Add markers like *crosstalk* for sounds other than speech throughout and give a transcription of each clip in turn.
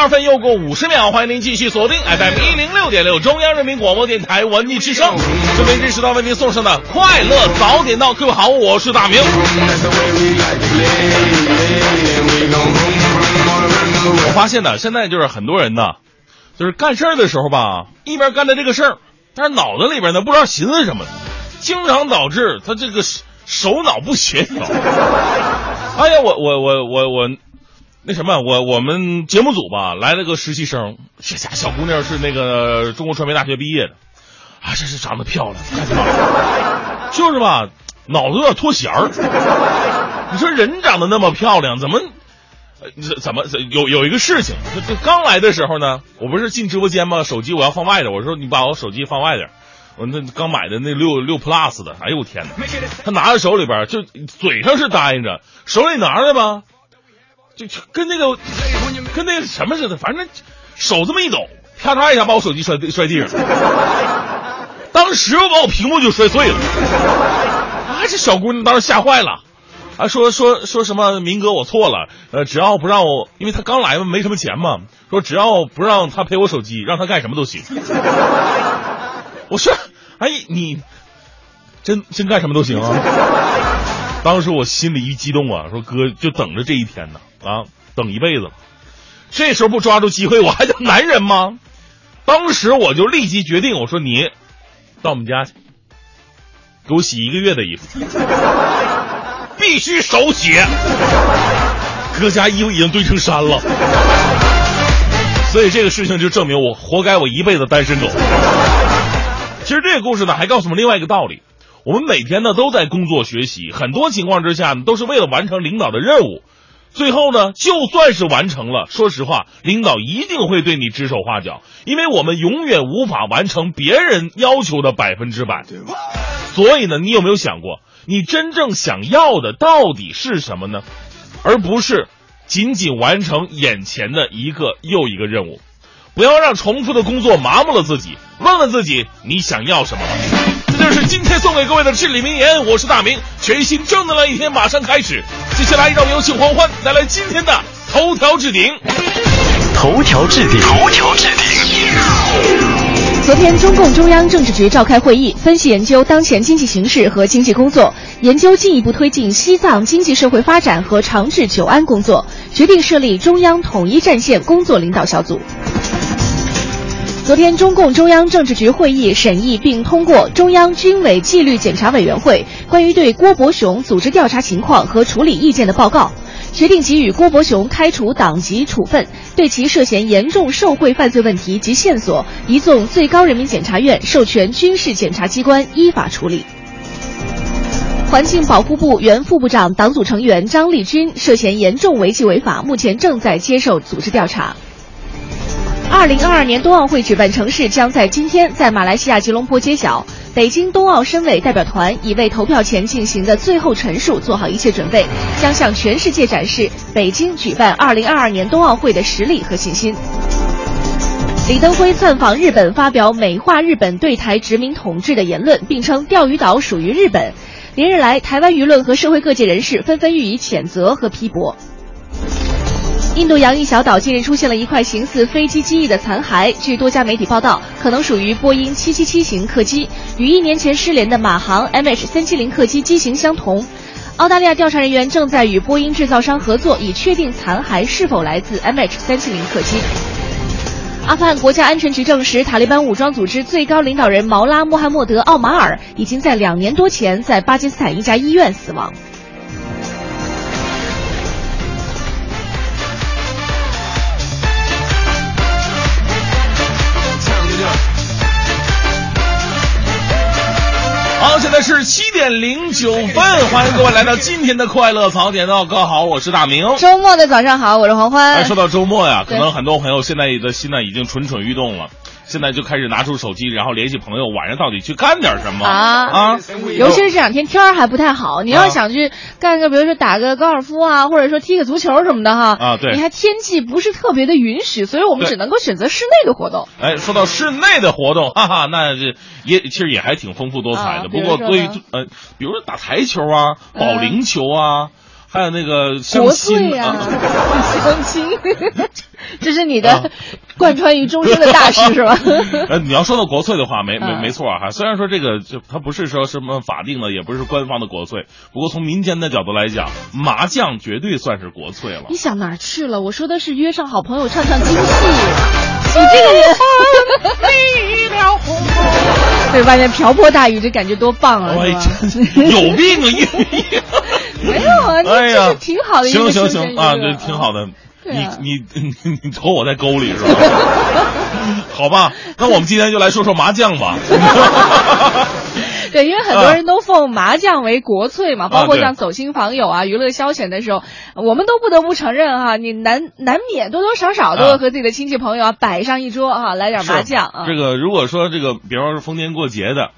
二分，又过五十秒，欢迎您继续锁定 FM 一零六点六中央人民广播电台文艺之声，这边这时段为您送上的快乐早点到，各位好，我是大明。我发现呢，现在就是很多人呢，就是干事儿的时候吧，一边干着这个事儿，但是脑子里边呢不知道寻思什么，经常导致他这个手脑不协调。哎呀，我我我我我，那什么，我我们节目组吧来了个实习生，这家小姑娘是那个中国传媒大学毕业的，啊，真是长得漂亮？*laughs* 就是吧，脑子有点脱弦儿。你说人长得那么漂亮，怎么怎么有有一个事情，就就刚来的时候呢，我不是进直播间吗？手机我要放外头，我说你把我手机放外点。我那刚买的那六六 plus 的，哎呦我天哪！他拿在手里边，就嘴上是答应着，手里拿着吧，就跟那个跟那个什么似的，反正手这么一抖，啪嚓一下把我手机摔摔地上，当时把我屏幕就摔碎了。啊，这小姑娘当时吓坏了，啊，说说说什么明哥我错了，呃，只要不让我，因为他刚来嘛，没什么钱嘛，说只要不让他赔我手机，让他干什么都行。我说，哎，你真真干什么都行啊！当时我心里一激动啊，说哥就等着这一天呢，啊，等一辈子了。这时候不抓住机会，我还叫男人吗？当时我就立即决定，我说你到我们家去，给我洗一个月的衣服，必须手洗。哥家衣服已经堆成山了，所以这个事情就证明我活该，我一辈子单身狗。其实这个故事呢，还告诉我们另外一个道理：我们每天呢都在工作学习，很多情况之下呢都是为了完成领导的任务。最后呢，就算是完成了，说实话，领导一定会对你指手画脚，因为我们永远无法完成别人要求的百分之百。所以呢，你有没有想过，你真正想要的到底是什么呢？而不是仅仅完成眼前的一个又一个任务。不要让重复的工作麻木了自己，问问自己你想要什么。今天送给各位的至理名言。我是大明，全新正能量一天马上开始。接下来让我们有请黄欢带来今天的头条置顶。头条置顶，头条置顶。昨天，中共中央政治局召开会议，分析研究当前经济形势和经济工作，研究进一步推进西藏经济社会发展和长治久安工作，决定设立中央统一战线工作领导小组。昨天，中共中央政治局会议审议并通过中央军委纪律检查委员会关于对郭伯雄组织调查情况和处理意见的报告，决定给予郭伯雄开除党籍处分，对其涉嫌严重受贿犯罪问题及线索移送最高人民检察院授权军事检察机关依法处理。环境保护部原副部长、党组成员张立军涉嫌严重违纪违法，目前正在接受组织调查。二零二二年冬奥会举办城市将在今天在马来西亚吉隆坡揭晓。北京冬奥申委代表团已为投票前进行的最后陈述做好一切准备，将向全世界展示北京举办二零二二年冬奥会的实力和信心。李登辉窜访日本，发表美化日本对台殖民统治的言论，并称钓鱼岛属于日本。连日来，台湾舆论和社会各界人士纷纷予以谴责和批驳。印度洋一小岛近日出现了一块形似飞机机翼的残骸，据多家媒体报道，可能属于波音777型客机，与一年前失联的马航 MH370 客机机型相同。澳大利亚调查人员正在与波音制造商合作，以确定残骸是否来自 MH370 客机。阿富汗国家安全局证实，塔利班武装组织最高领导人毛拉·穆罕默德·奥马尔已经在两年多前在巴基斯坦一家医院死亡。七点零九分，欢迎各位来到今天的快乐早点到。各位好，我是大明。周末的早上好，我是黄欢。哎，说到周末呀，可能很多朋友现在的心呢已经蠢蠢欲动了，现在就开始拿出手机，然后联系朋友，晚上到底去干点什么啊啊？尤其是这两天天儿还不太好，你要啊想去干个，比如说打个高尔夫啊，或者说踢个足球什么的哈，啊对你还天气不是特别的允许，所以我们只能够选择室内的活动。哎，说到室内的活动，哈哈，那这也其实也还挺丰富多彩的。啊不过对于呃，比如说打台球啊、保龄球啊，还有那个相国亲粹啊，啊。相亲，*laughs* 这是你啊的贯穿于终身的大事 *laughs* 是吧？呃，你要说到国粹的话，没没嗯没错啊哈。虽然说这个就它不是说什么法定的，也不是官方的国粹，不过从民间的角度来讲，麻将绝对算是国粹了你。想哪儿去了？我说的是约上好朋友唱唱京戏。你这个人，对外面瓢泼大雨，这感觉多棒啊！有病啊！你没有啊，你哎呀这是挺好的一个行行行啊，这挺好的。你你你 *laughs* 你瞅我在沟里是吧？*laughs* 好吧，那我们今天就来说说麻将吧。*laughs* 对，因为很多人都奉麻将为国粹嘛，包括像走亲访友啊、娱乐消遣的时候，我们都不得不承认哈、你难难免多多少少都会啊和自己的亲戚朋友啊摆上一桌啊，来点麻将啊。这个如果说这个，比方说逢年过节的，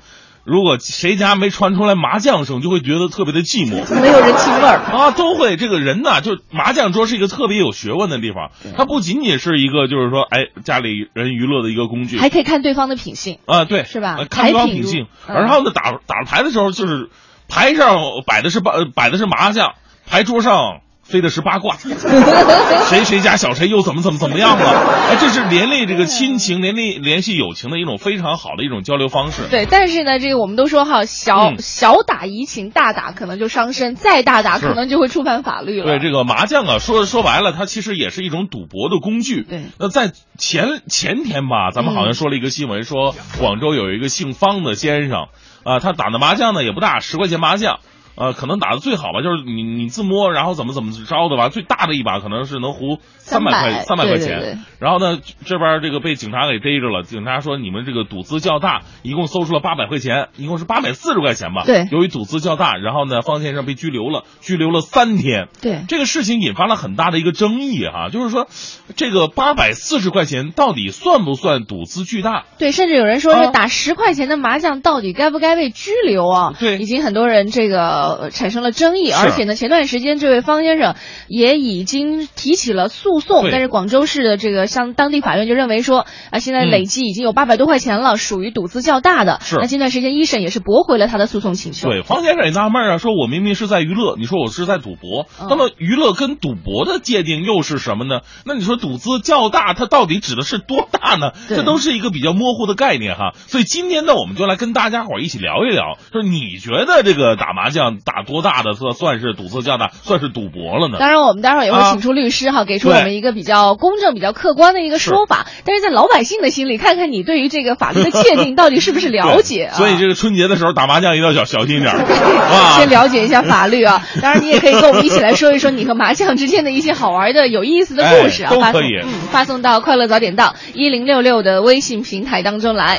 如果谁家没传出来麻将声，就会觉得特别的寂寞。没有人情味儿。啊，都会。这个人呐，就麻将桌是一个特别有学问的地方，它不仅仅是一个就是说，哎，家里人娱乐的一个工具，还可以看对方的品性。啊，对，是吧呃看对方品性，嗯然后呢，打打牌的时候就是牌上摆的是摆的是麻将，牌桌上飞的是八卦，*laughs* 谁谁家小谁又怎么怎么怎么样了？哎，这是连累这个亲情、连累联系友情的一种非常好的一种交流方式。对，但是呢，这个我们都说哈，小、嗯小打怡情，大打可能就伤身，再大打可能就会触犯法律了。对这个麻将啊，说说白了，它其实也是一种赌博的工具。对那在前前天吧，咱们好像说了一个新闻，说广州有一个姓方的先生，啊、他打的麻将呢也不大，十块钱麻将。呃，可能打的最好吧，就是你你自摸，然后怎么怎么着的吧。最大的一把可能是能胡三百块三百块钱。对对对然后呢，这边这个被警察给逮着了，警察说你们这个赌资较大，一共搜出了八百块钱，一共是八百四十块钱吧。对由于赌资较大，然后呢，方先生被拘留了，拘留了三天。对这个事情引发了很大的一个争议哈、就是说，这个八百四十块钱到底算不算赌资巨大？对，甚至有人说，啊这打十块钱的麻将到底该不该被拘留啊？对已经很多人这个呃产生了争议，而且呢，前段时间这位方先生也已经提起了诉讼，但是广州市的这个像当地法院就认为说，啊，现在嗯累计已经有八百多块钱了，属于赌资较大的。是那近段时间一审也是驳回了他的诉讼请求。对，方先生也纳闷啊，说我明明是在娱乐，你说我是在赌博，嗯那么娱乐跟赌博的界定又是什么呢？那你说赌资较大，它到底指的是多大呢？这都是一个比较模糊的概念哈。所以今天呢，我们就来跟大家伙儿一起聊一聊，就是你觉得这个打麻将打多大的算算是赌资较大，算是赌博了呢？当然，我们待会儿也会啊请出律师哈，给出我们一个比较公正、比较客观的一个说法。但是在老百姓的心里，看看你对于这个法律的界定到底是不是了解啊？所以这个春节的时候打麻将一定要小小心一点儿，*laughs* 先了解一下法律啊。当然，你也可以跟我们一起来说一说你和麻将之间的一些好玩的、有意思的故事啊。发送嗯，发送到快乐早点到一零六六的微信平台当中来。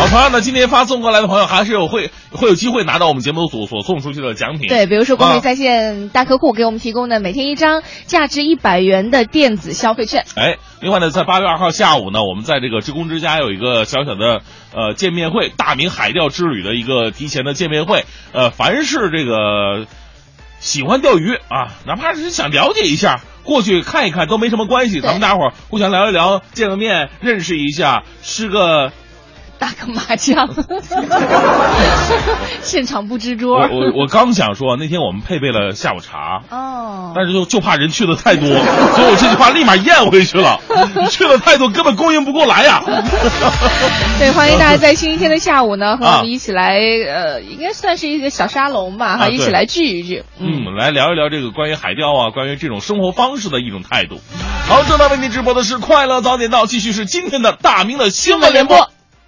好，同样的，今天发送过来的朋友还是有会会有机会拿到我们节目组所送出去的奖品。对，比如说光啊美在线大客户给我们提供的每天一张价值一百元的电子消费券。哎，另外呢，在八月二号下午呢，我们在这个职工之家有一个小小的呃见面会，大明海钓之旅的一个提前的见面会。呃，凡是这个喜欢钓鱼啊，哪怕是想了解一下，过去看一看都没什么关系。咱们大伙儿互相聊一聊，见个面，认识一下，吃个打个麻将，*laughs* 现场布置桌。我我我刚想说，那天我们配备了下午茶，哦，但是就就怕人去的太多，所以我这句话立马咽回去了。你去的太多，根本供应不过来呀。*laughs* 对，欢迎大家在星期天的下午呢，和我啊们一起来，呃，应该算是一个小沙龙吧，哈，啊一起来聚一聚。嗯，来聊一聊这个关于海钓啊，关于这种生活方式的一种态度。好，正在为您直播的是《快乐早点到》，继续是今天的大明的新闻联播。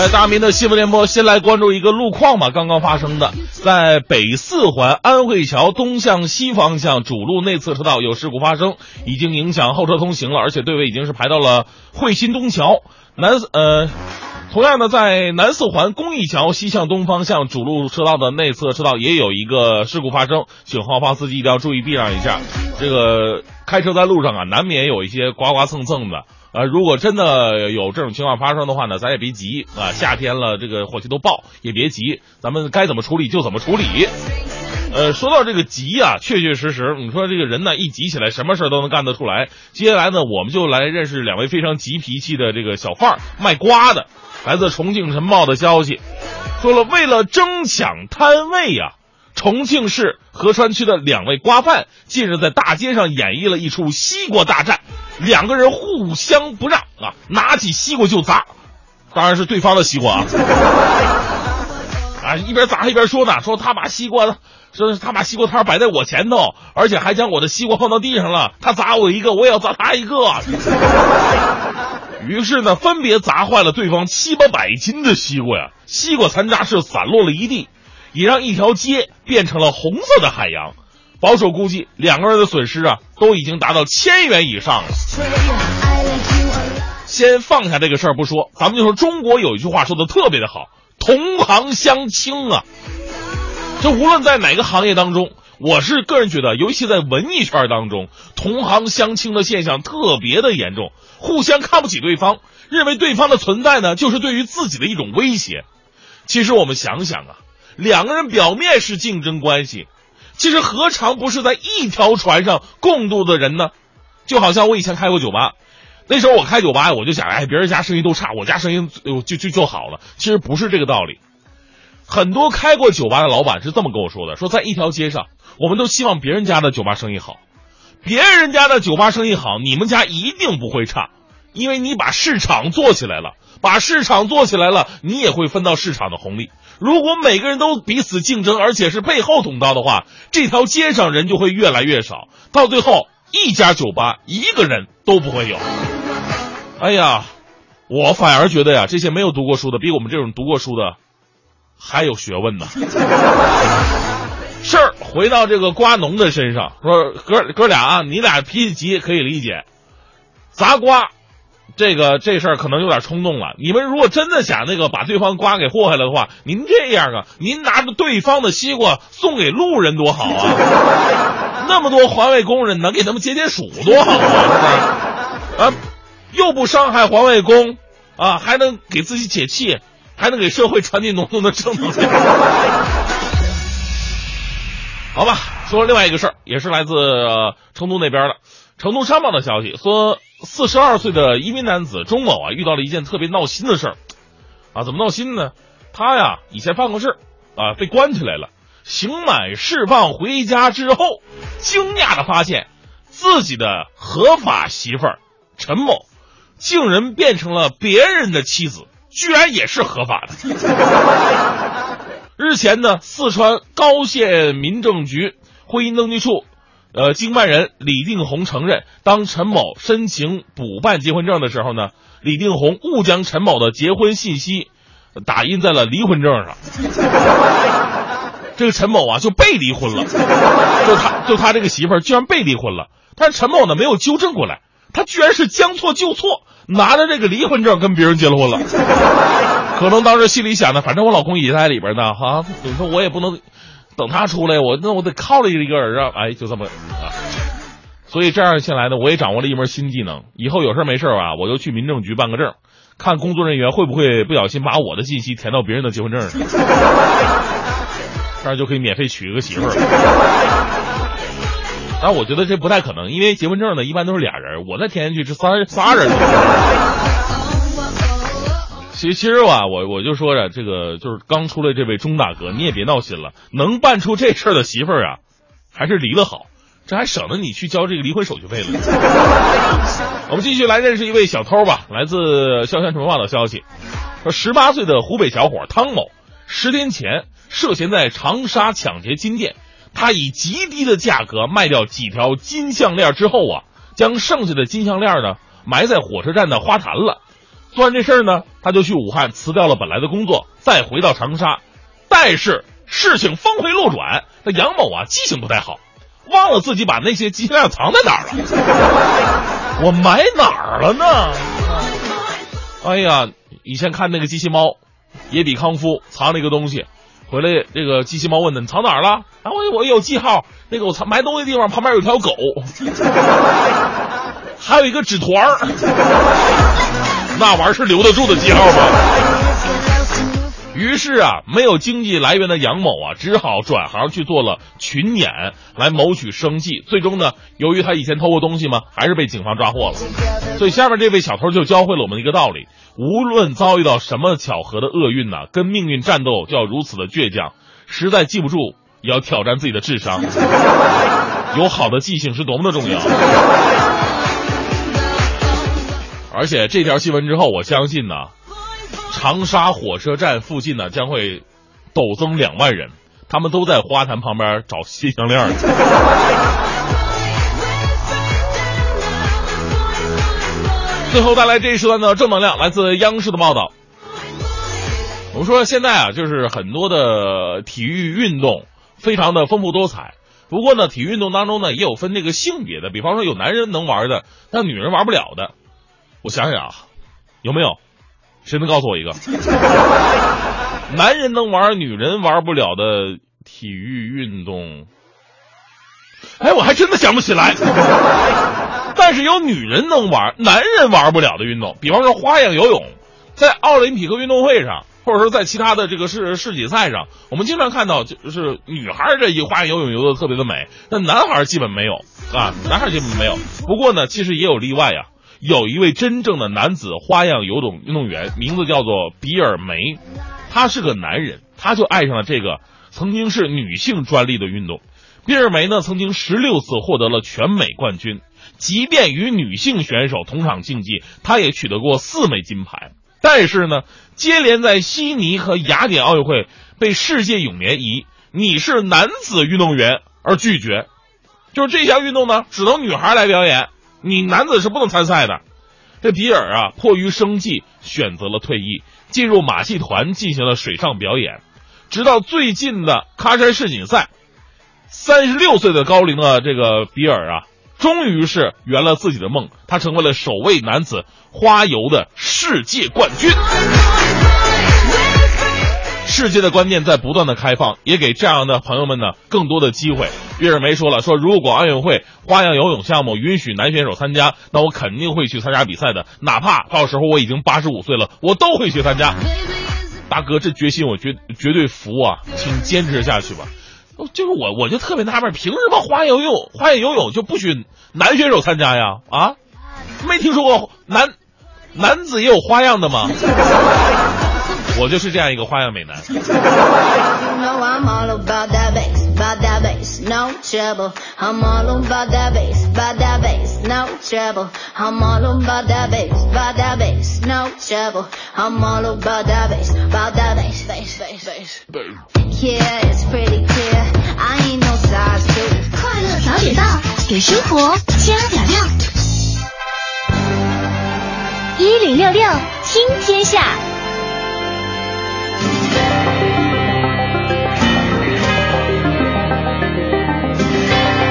呃，大明的新闻联播，先来关注一个路况吧。刚刚发生的，在北四环安慧桥东向西方向主路内侧车道有事故发生，已经影响后车通行了，而且队尾已经是排到了惠新东桥南呃。同样的，在南四环公益桥西向东方向主路车道的内侧车道也有一个事故发生，请后方司机一定要注意避让一下。这个开车在路上啊，难免有一些刮刮蹭蹭的。呃，如果真的有这种情况发生的话呢，咱也别急啊。夏天了，这个火气都爆，也别急，咱们该怎么处理就怎么处理。呃，说到这个急啊，确确实实，你说这个人呢，一急起来，什么事都能干得出来。接下来呢，我们就来认识两位非常急脾气的这个小贩儿，卖瓜的。来自重庆晨报的消息，说了，为了争抢摊位呀、重庆市合川区的两位瓜贩近日在大街上演绎了一出西瓜大战，两个人互相不让啊，拿起西瓜就砸，当然是对方的西瓜啊。啊，一边砸一边说呢，说他把西瓜，说是他把西瓜摊摆在我前头，而且还将我的西瓜放到地上了。他砸我一个，我也要砸他一个。于是呢，分别砸坏了对方七八百斤的西瓜呀，西瓜残渣是散落了一地，也让一条街变成了红色的海洋。保守估计，两个人的损失啊，都已经达到千元以上了。先放下这个事儿不说，咱们就说中国有一句话说的特别的好，同行相轻啊。这无论在哪个行业当中，我是个人觉得，尤其在文艺圈当中，同行相轻的现象特别的严重，互相看不起对方，认为对方的存在呢，就是对于自己的一种威胁。其实我们想想啊，两个人表面是竞争关系，其实何尝不是在一条船上共度的人呢？就好像我以前开过酒吧，那时候我开酒吧，我就想，哎，别人家生意都差，我家生意就就就就好了。其实不是这个道理。很多开过酒吧的老板是这么跟我说的：说在一条街上，我们都希望别人家的酒吧生意好，别人家的酒吧生意好，你们家一定不会差，因为你把市场做起来了，把市场做起来了，你也会分到市场的红利。如果每个人都彼此竞争，而且是背后捅刀的话，这条街上人就会越来越少，到最后一家酒吧一个人都不会有。哎呀，我反而觉得呀，这些没有读过书的，比我们这种读过书的还有学问呢。事儿回到这个瓜农的身上，说哥哥俩啊，你俩脾气急可以理解，砸瓜。这个这事儿可能有点冲动了。你们如果真的想那个把对方瓜给祸害了的话，您这样啊，您拿着对方的西瓜送给路人多好啊！*laughs* 那么多环卫工人能给他们解解暑多好啊！啊，又不伤害环卫工啊，还能给自己解气，还能给社会传递浓浓的正能量。好吧，说另外一个事儿，也是来自、呃成都那边的。成都商报的消息说，四十二岁的移民男子钟某啊，遇到了一件特别闹心的事儿，啊，怎么闹心呢？他呀，以前犯过事，啊，被关起来了，刑满释放回家之后，惊讶的发现，自己的合法媳妇儿陈某，竟然变成了别人的妻子，居然也是合法的。日前呢，四川高县民政局婚姻登记处，呃，经办人李定红承认，当陈某申请补办结婚证的时候呢，李定红误将陈某的结婚信息打印在了离婚证上。这个陈某啊，就被离婚了，就他就他这个媳妇儿居然被离婚了，但是陈某呢没有纠正过来，他居然是将错就错，拿着这个离婚证跟别人结了婚了。*laughs* 可能当时心里想的，反正我老公也在里边呢，哈，你说我也不能等他出来，我那我得靠着一个人啊，哎，就这么啊。所以这样下来呢，我也掌握了一门新技能，以后有事没事吧，我就去民政局办个证，看工作人员会不会不小心把我的信息填到别人的结婚证上，这样就可以免费娶一个媳妇儿。但我觉得这不太可能，因为结婚证呢一般都是俩人，我再填进去这仨仨人。其其实吧，我我就说着这个就是刚出来这位钟大哥，你也别闹心了，能办出这事儿的媳妇儿啊，还是离了好，这还省得你去交这个离婚手续费了。*laughs* 我们继续来认识一位小偷吧，来自萧山晨报的消息，说十八岁的湖北小伙汤某，十天前涉嫌在长沙抢劫金店，他以极低的价格卖掉几条金项链之后啊，将剩下的金项链呢埋在火车站的花坛了。做完这事儿呢，他就去武汉辞掉了本来的工作，再回到长沙。但是事情峰回路转，那杨某啊记性不太好，忘了自己把那些金项链藏在哪儿了。*laughs* 我埋哪儿了呢？哎呀，以前看那个机器猫，野比康夫藏了一个东西，回来这个机器猫问他你藏哪儿了？啊，我我有记号，那个我藏埋东西的地方旁边有条狗，*laughs* 还有一个纸团儿。那玩意儿是留得住的记号吗？于是啊，没有经济来源的杨某啊，只好转行去做了群演，来谋取生计。最终呢，由于他以前偷过东西嘛，还是被警方抓获了。所以下面这位小偷就教会了我们一个道理：无论遭遇到什么巧合的厄运呢，跟命运战斗就要如此的倔强。实在记不住，也要挑战自己的智商。有好的记性是多么的重要。而且这条新闻之后，我相信呢，长沙火车站附近呢将会陡增两万人，他们都在花坛旁边找新项链 *laughs* 最后带来这一时段的正能量，来自央视的报道。我们说现在啊，就是很多的体育运动非常的丰富多彩，不过呢，体育运动当中呢也有分这个性别的，比方说有男人能玩的，但女人玩不了的。我想想啊，有没有？谁能告诉我一个？*laughs* 男人能玩，女人玩不了的体育运动？哎，我还真的想不起来。*laughs* 但是有女人能玩，男人玩不了的运动，比方说花样游泳，在奥林匹克运动会上，或者说在其他的这个世世锦赛上，我们经常看到，就是女孩这一花样游泳游的特别的美，但男孩基本没有啊，男孩基本没有。不过呢，其实也有例外呀。有一位真正的男子花样游泳运动员，名字叫做比尔梅，他是个男人，他就爱上了这个曾经是女性专利的运动。比尔梅呢，曾经十六次获得了全美冠军，即便与女性选手同场竞技，他也取得过四枚金牌。但是呢，接连在悉尼和雅典奥运会被世界泳联以你是男子运动员而拒绝，就是这项运动呢，只能女孩来表演。你男子是不能参赛的，这比尔啊，迫于生计选择了退役，进入马戏团进行了水上表演，直到最近的喀山世锦赛，三十六岁的高龄的这个比尔啊，终于是圆了自己的梦，他成为了首位男子花游的世界冠军。世界的观念在不断的开放，也给这样的朋友们呢更多的机会。比尔梅说了，说如果奥运会花样游泳项目允许男选手参加，那我肯定会去参加比赛的，哪怕到时候我已经八十五岁了，我都会去参加。大哥，这决心我绝绝对服啊，请坚持下去吧。就是我，我就特别纳闷，凭什么花样游泳花样游泳就不许男选手参加呀？啊，没听说过男男子也有花样的吗？我就是这样一个花样美男。快乐早点到，给生活加点料。一零六六听天下。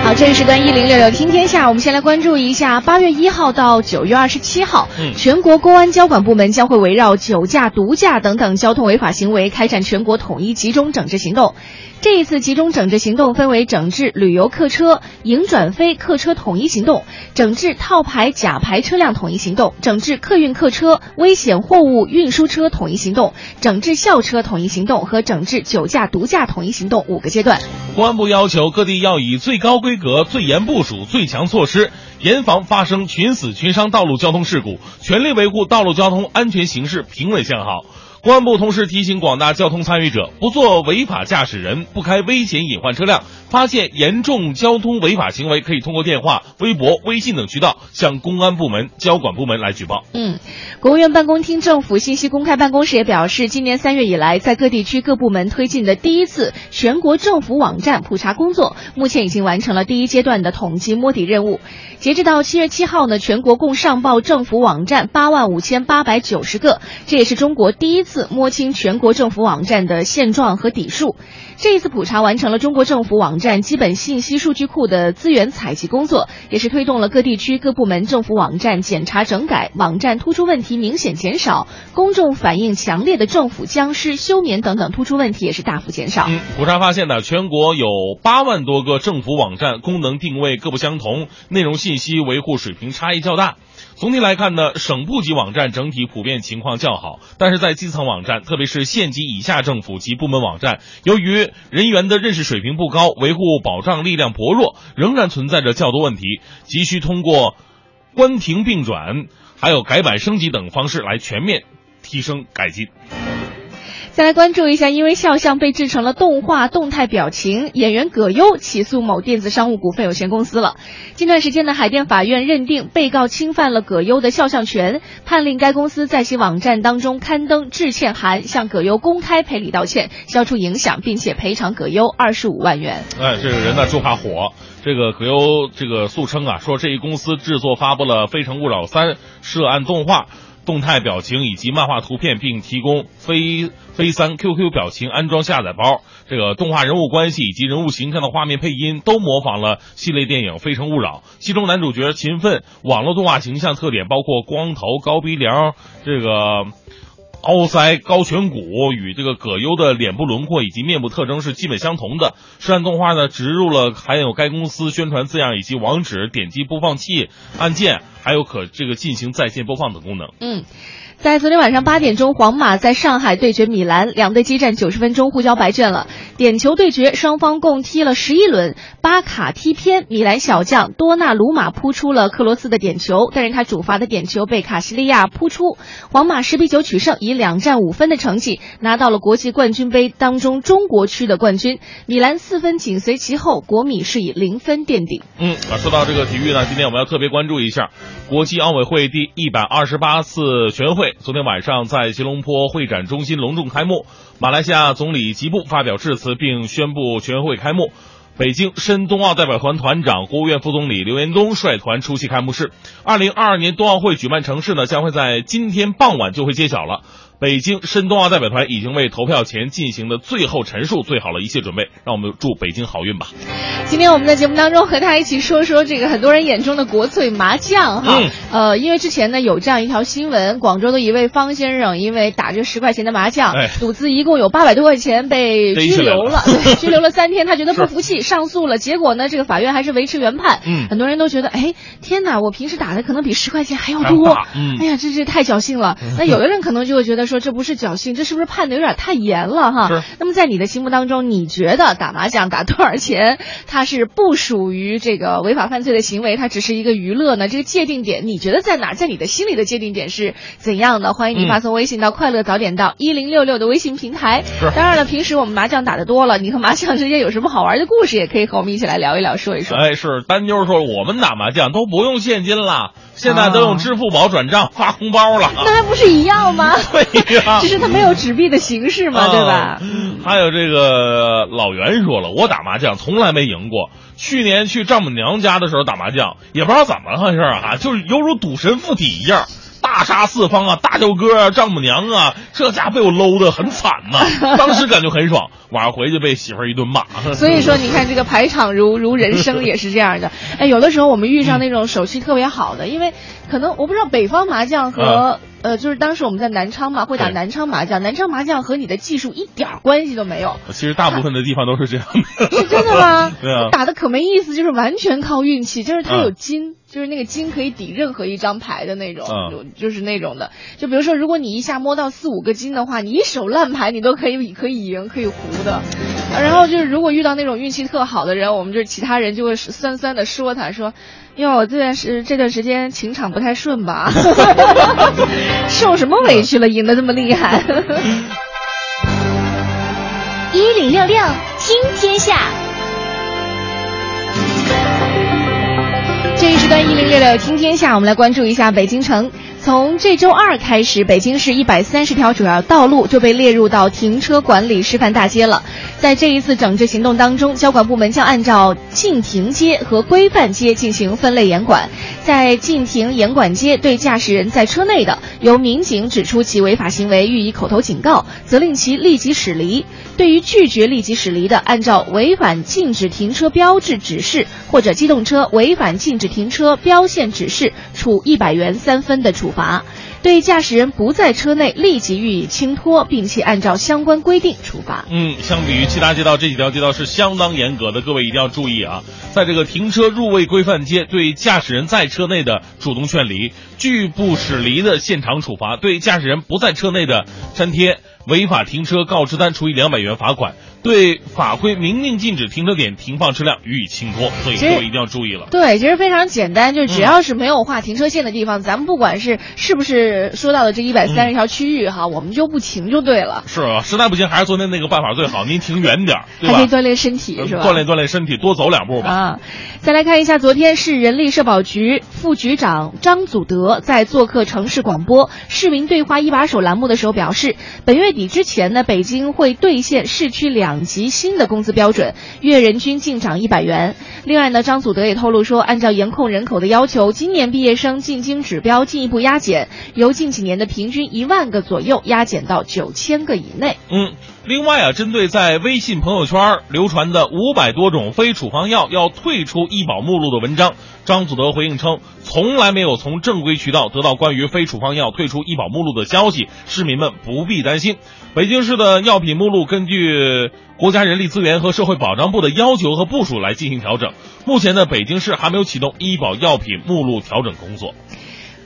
好，这一时段一零六六听天下，我们先来关注一下八月一号到九月二十七号，嗯全国公安交管部门将会围绕酒驾、毒驾等等交通违法行为开展全国统一集中整治行动。这一次集中整治行动分为整治旅游客车、营转非客车统一行动、整治套牌假牌车辆统一行动、整治客运客车、危险货物运输车统一行动、整治校车统一行动和整治酒驾、毒驾统一行动五个阶段。公安部要求各地要以最高规格、最严部署、最强措施，严防发生群死群伤道路交通事故，全力维护道路交通安全形势平稳向好。公安部同时提醒广大交通参与者，不做违法驾驶人，不开危险隐患车辆。发现严重交通违法行为，可以通过电话、微博、微信等渠道向公安部门、交管部门来举报。嗯，国务院办公厅政府信息公开办公室也表示，今年三月以来，在各地区各部门推进的第一次全国政府网站普查工作，目前已经完成了第一阶段的统计摸底任务。截止到七月七号呢，全国共上报政府网站八万五千八百九十个，这也是中国第一次摸清全国政府网站的现状和底数。这一次普查完成了中国政府网站基本信息数据库的资源采集工作，也是推动了各地区各部门政府网站检查整改、网站突出问题明显减少、公众反映强烈的政府僵尸、休眠等等突出问题也是大幅减少。嗯，普查发现呢，全国有八万多个政府网站功能定位各不相同，内容信息维护水平差异较大。总体来看呢，省部级网站整体普遍情况较好，但是在基层网站，特别是县级以下政府及部门网站，由于人员的认识水平不高，维护保障力量薄弱，仍然存在着较多问题，急需通过关停并转、还有改版升级等方式来全面提升改进。再来关注一下，因为肖像被制成了动画动态表情，演员葛优起诉某电子商务股份有限公司了。近段时间呢，海淀法院认定被告侵犯了葛优的肖像权，判令该公司在其网站当中刊登致歉函，向葛优公开赔礼道歉，消除影响，并且赔偿葛优二十五万元。哎，这个人呢就怕火。这个葛优这个诉称啊，说这一公司制作发布了《非诚勿扰三》涉案动画。动态表情以及漫画图片，并提供非飞三 QQ 表情安装下载包。这个动画人物关系以及人物形象的画面配音都模仿了系列电影《非诚勿扰》。其中男主角勤奋，网络动画形象特点包括光头、高鼻梁，这个。凹腮、高颧骨与这个葛优的脸部轮廓以及面部特征是基本相同的。涉案动画呢，植入了含有该公司宣传字样以及网址，点击播放器按键，还有可这个进行在线播放等功能。嗯。在昨天晚上八点钟，皇马在上海对决米兰，两队激战九十分钟，互交白卷了。点球对决，双方共踢了十一轮，巴卡踢偏，米兰小将多纳鲁马扑出了克罗斯的点球，但是他主罚的点球被卡西利亚扑出，皇马十比九取胜，以两战五分的成绩拿到了国际冠军杯当中中国区的冠军。米兰四分紧随其后，国米是以零分垫底。嗯啊，说到这个体育呢，今天我们要特别关注一下国际奥委会第一百二十八次全会。昨天晚上在吉隆坡会展中心隆重开幕，马来西亚总理吉布发表致辞并宣布全会开幕。北京申冬奥代表团团长、国务院副总理刘延东率团出席开幕式。二零二二年冬奥会举办城市呢，将会在今天傍晚就会揭晓了。北京申冬奥代表团已经为投票前进行的最后陈述做好了一切准备，让我们祝北京好运吧。今天我们在节目当中和他一起说说这个很多人眼中的国粹麻将哈，嗯、呃，因为之前呢有这样一条新闻，广州的一位方先生因为打这十块钱的麻将，哎、赌资一共有八百多块钱被拘留了，了 *laughs* 拘留了三天，他觉得不服气，上诉了，结果呢这个法院还是维持原判。嗯，很多人都觉得，哎，天哪，我平时打的可能比十块钱还要多，嗯。哎呀，这这太侥幸了。那有的人可能就会觉得说，这不是侥幸。这是不是判的有点太严了哈？是。那么在你的心目当中，你觉得打麻将打多少钱，它是不属于这个违法犯罪的行为，它只是一个娱乐呢？这个界定点你觉得在哪？在你的心里的界定点是怎样的？欢迎你发送微信到“快乐早点到一零六六”的微信平台。是。当然了，平时我们麻将打的多了，你和麻将之间有什么好玩的故事，也可以和我们一起来聊一聊，说一说。哎，是丹妞说我们打麻将都不用现金了，现在都用支付宝转账发红包了。那还不是一样吗？*laughs* 对呀，只是它没有纸币的形式嘛，对吧？还有这个老袁说了，我打麻将从来没赢过。去年去丈母娘家的时候打麻将，也不知道怎么回事啊，就是犹如赌神附体一样，大杀四方啊，大舅哥啊，丈母娘啊，这家被我搂的很惨呐、*laughs* 当时感觉很爽，晚上回去被媳妇儿一顿骂。*laughs* 所以说，你看这个排场如如人生也是这样的。*laughs* 哎，有的时候我们遇上那种手气特别好的，因为可能我不知道北方麻将和、呃，就是当时我们在南昌嘛，会打南昌麻将，南昌麻将和你的技术一点儿关系都没有。其实大部分的地方都是这样的。*laughs* 是真的吗？*laughs* 对啊。打的可没意思，就是完全靠运气，就是它嗯有金，就是那个金可以抵任何一张牌的那种，就是那种的。就比如说，如果你一下摸到四五个金的话，你一手烂牌你都可以可以赢，可以胡的。然后就是如果遇到那种运气特好的人，我们就是其他人就会酸酸的说他说。哟，我这段时这段时间情场不太顺吧？*laughs* 受什么委屈了，赢得这么厉害？一零六六听天下，这一时段一零六六听天下，我们来关注一下北京城。从这周二开始，北京市一百三十条主要道路就被列入到停车管理示范大街了。在这一次整治行动当中，交管部门将按照禁停街和规范街进行分类严管。在禁停严管街，对驾驶人在车内的，由民警指出其违法行为，予以口头警告，责令其立即驶离。对于拒绝立即驶离的，按照违反禁止停车标志指示或者机动车违反禁止停车标线指示，处一百元三分的处罚。对驾驶人不在车内立即予以轻拖，并且按照相关规定处罚。嗯，相比于其他街道，这几条街道是相当严格的，各位一定要注意啊！在这个停车入位规范街，对驾驶人在车内的主动劝离、拒不驶离的现场处罚；对驾驶人不在车内的粘贴、违法停车告知单处以两百元罚款；对法规明令禁止停车点停放车辆予以轻拖。所以各位一定要注意了。对，其实非常简单，就是只要是没有划停车线的地方，咱们不管是是不是说到的这一百三十条区域哈，我们就不停就对了，是啊，实在不行还是昨天那个办法最好，您停远点儿，对吧？还可以锻炼身体，是吧？锻炼锻炼身体，多走两步吧。啊，再来看一下，昨天市人力社保局副局长张祖德在做客城市广播“市民对话一把手”栏目的时候表示，本月底之前呢，北京会兑现市区两级新的工资标准，月人均净涨一百元。另外呢，张祖德也透露说，按照严控人口的要求，今年毕业生进京指标进一步压减，由近几年的平均一万个左右压减到九千个以内。嗯，另外啊，针对在微信朋友圈流传的五百多种非处方药要退出医保目录的文章，张祖德回应称，从来没有从正规渠道得到关于非处方药退出医保目录的消息，市民们不必担心。北京市的药品目录根据国家人力资源和社会保障部的要求和部署来进行调整。目前呢，北京市还没有启动医保药品目录调整工作。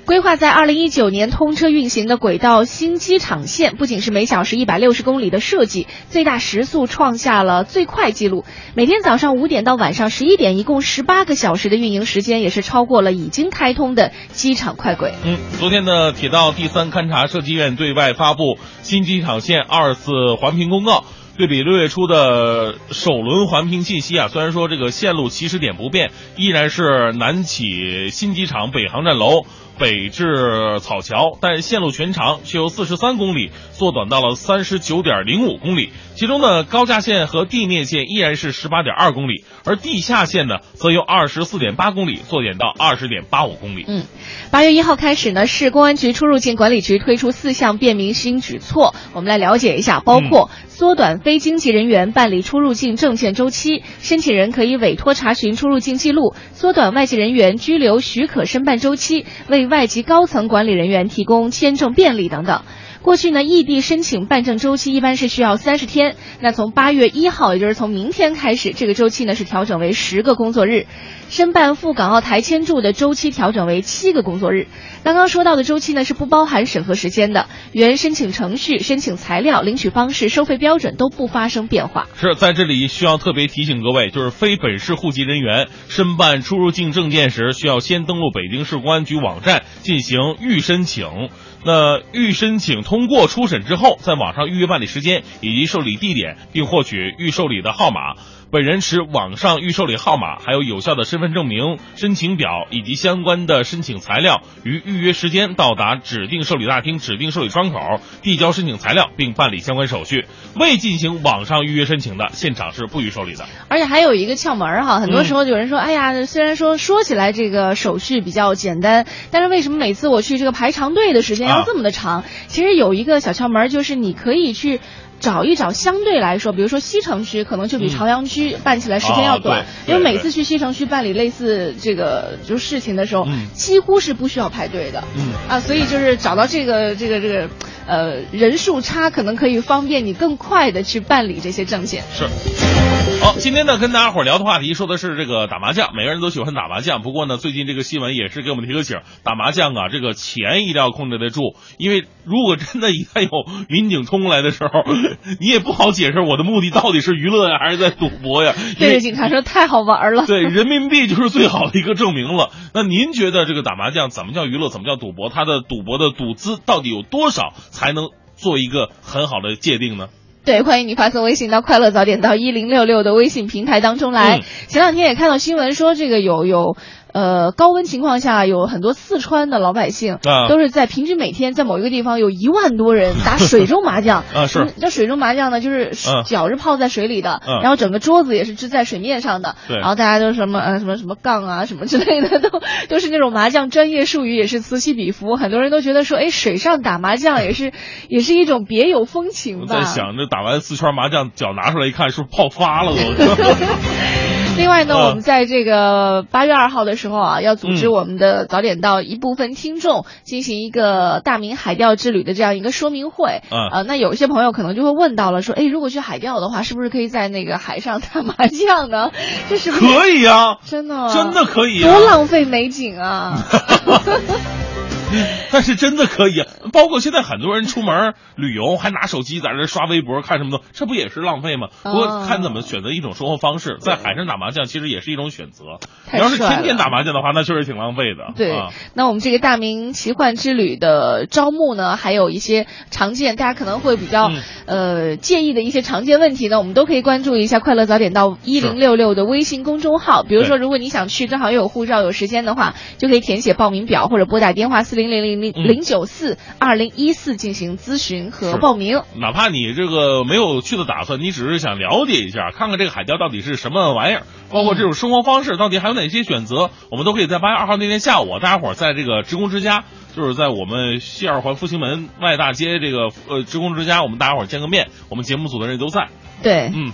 规划在二零一九年通车运行的轨道新机场线，不仅是每小时一百六十公里的设计，最大时速创下了最快纪录。每天早上五点到晚上十一点，一共十八个小时的运营时间，也是超过了已经开通的机场快轨。嗯，昨天的铁道第三勘察设计院对外发布新机场线二次环评公告。对比六月初的首轮环评信息啊，虽然说这个线路起始点不变，依然是南起新机场北航站楼。北至草桥，但线路全长却由四十三公里缩短到了三十九点零五公里。其中呢，高架线和地面线依然是十八点二公里，而地下线呢，则由二十四点八公里缩减到二十点八五公里。嗯，八月一号开始呢，市公安局出入境管理局推出四项便民新举措，我们来了解一下，包括缩短非经济人员办理出入境证件周期，申请人可以委托查询出入境记录；缩短外籍人员居留许可申办周期，为外籍高层管理人员提供签证便利等等。过去呢，异地申请办证周期一般是需要三十天，那从八月一号，也就是从明天开始，这个周期呢是调整为十个工作日。申办赴港澳台签注的周期调整为七个工作日。刚刚说到的周期呢是不包含审核时间的，原申请程序、申请材料、领取方式、收费标准都不发生变化。是在这里需要特别提醒各位，就是非本市户籍人员申办出入境证件时，需要先登录北京市公安局网站进行预申请。那预申请通过初审之后，在网上预约办理时间以及受理地点，并获取预受理的号码。本人持网上预受理号码，还有有效的身份证明、申请表以及相关的申请材料，于预约时间到达指定受理大厅指定受理窗口，递交申请材料并办理相关手续。未进行网上预约申请的，现场是不予受理的。而且还有一个窍门儿哈，很多时嗯候有人说，哎呀，虽然说说起来这个手续比较简单，但是为什么每次我去这个排长队的时间要啊这么的长？其实有一个小窍门，就是你可以去。找一找相对来说，比如说西城区可能就比嗯朝阳区办起来时间要短，因为每次去西城区办理类似这个就是事情的时候，嗯几乎是不需要排队的。嗯啊，所以就是找到这个这个这个，呃，人数差可能可以方便你更快的去办理这些证件。是。好，今天呢，跟大家伙聊的话题说的是这个打麻将，每个人都喜欢打麻将。不过呢，最近这个新闻也是给我们提个醒，打麻将啊，这个钱一定要控制得住，因为如果真的一旦有民警冲过来的时候，*laughs* *laughs* 你也不好解释我的目的到底是娱乐呀，还是在赌博呀？对着警察说太好玩了。对，人民币就是最好的一个证明了。*laughs* 那您觉得这个打麻将怎么叫娱乐，怎么叫赌博？它的赌博的赌资到底有多少才能做一个很好的界定呢？对，欢迎你发送微信到“快乐早点到一零六六”的微信平台当中来。嗯前两天也看到新闻说，这个有有呃高温情况下，有很多四川的老百姓、啊都是在平均每天在某一个地方有一万多人打 *laughs* 水中麻将。啊是嗯这水中麻将呢，就是嗯脚是泡在水里的，嗯然后整个桌子也是支在水面上的。对然后大家都什么呃什么什么杠啊什么之类的，*laughs* 都都是那种麻将专业术语，也是此起彼伏。很多人都觉得说，哎，水上打麻将也是 *laughs* 也是一种别有风情吧。我在想，着打完四圈麻将，脚拿出来一看，是不是泡发了都？另外呢，嗯我们在这个八月二号的时候啊，要组织嗯。我们的早点到一部分听众进行一个大明海钓之旅的这样一个说明会。嗯。呃，那有一些朋友可能就会问到了，说，哎，如果去海钓的话，是不是可以在那个海上打麻将呢？*laughs* 这是可以啊、真的真的可以、多浪费美景啊！*laughs* *laughs* *laughs* 但是真的可以啊，包括现在很多人出门旅游还拿手机在这刷微博看什么的，这不也是浪费吗？不过哦看怎么选择一种生活方式，在海上打麻将其实也是一种选择。太你要是天天打麻将的话，那确实挺浪费的。对，啊那我们这个大明奇幻之旅的招募呢，还有一些常见大家可能会比较、嗯呃介意的一些常见问题呢，我们都可以关注一下“快乐早点到一零六六”的微信公众号。比如说，如果你想去，正好又有护照有时间的话，就可以填写报名表或者拨打电话四零零零零零零九四二零一四进行咨询和报名。哪怕你这个没有去的打算，你只是想了解一下，看看这个海钓到底是什么玩意儿，包括这种生活方式到底还有哪些选择，我们都可以在八月二号那天下午，大家伙儿在这个职工之家，就是在我们西二环复兴门外大街这个呃职工之家，我们大家伙儿见个面，我们节目组的人都在。对，嗯，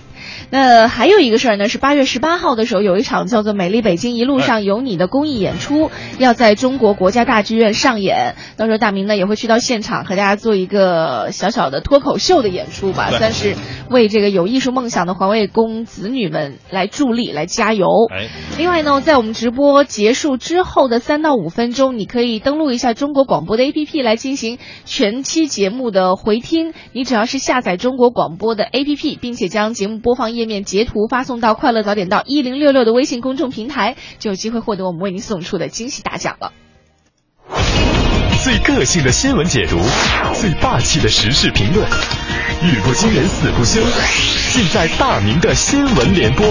那还有一个事儿呢，是八月十八号的时候，有一场叫做《美丽北京一路上有你》的公益演出，要在中国国家大剧院上演。到时候大明呢也会去到现场和大家做一个小小的脱口秀的演出吧，算是为这个有艺术梦想的环卫工子女们来助力、来加油。哎，另外呢，在我们直播结束之后的三到五分钟，你可以登录一下中国广播的 APP 来进行全期节目的回听。你只要是下载中国广播的 APP，并且且将节目播放页面截图发送到“快乐早点到一零六六”的微信公众平台，就有机会获得我们为您送出的惊喜大奖了。最个性的新闻解读，最霸气的时事评论，语不惊人死不休，尽在大明的新闻联播。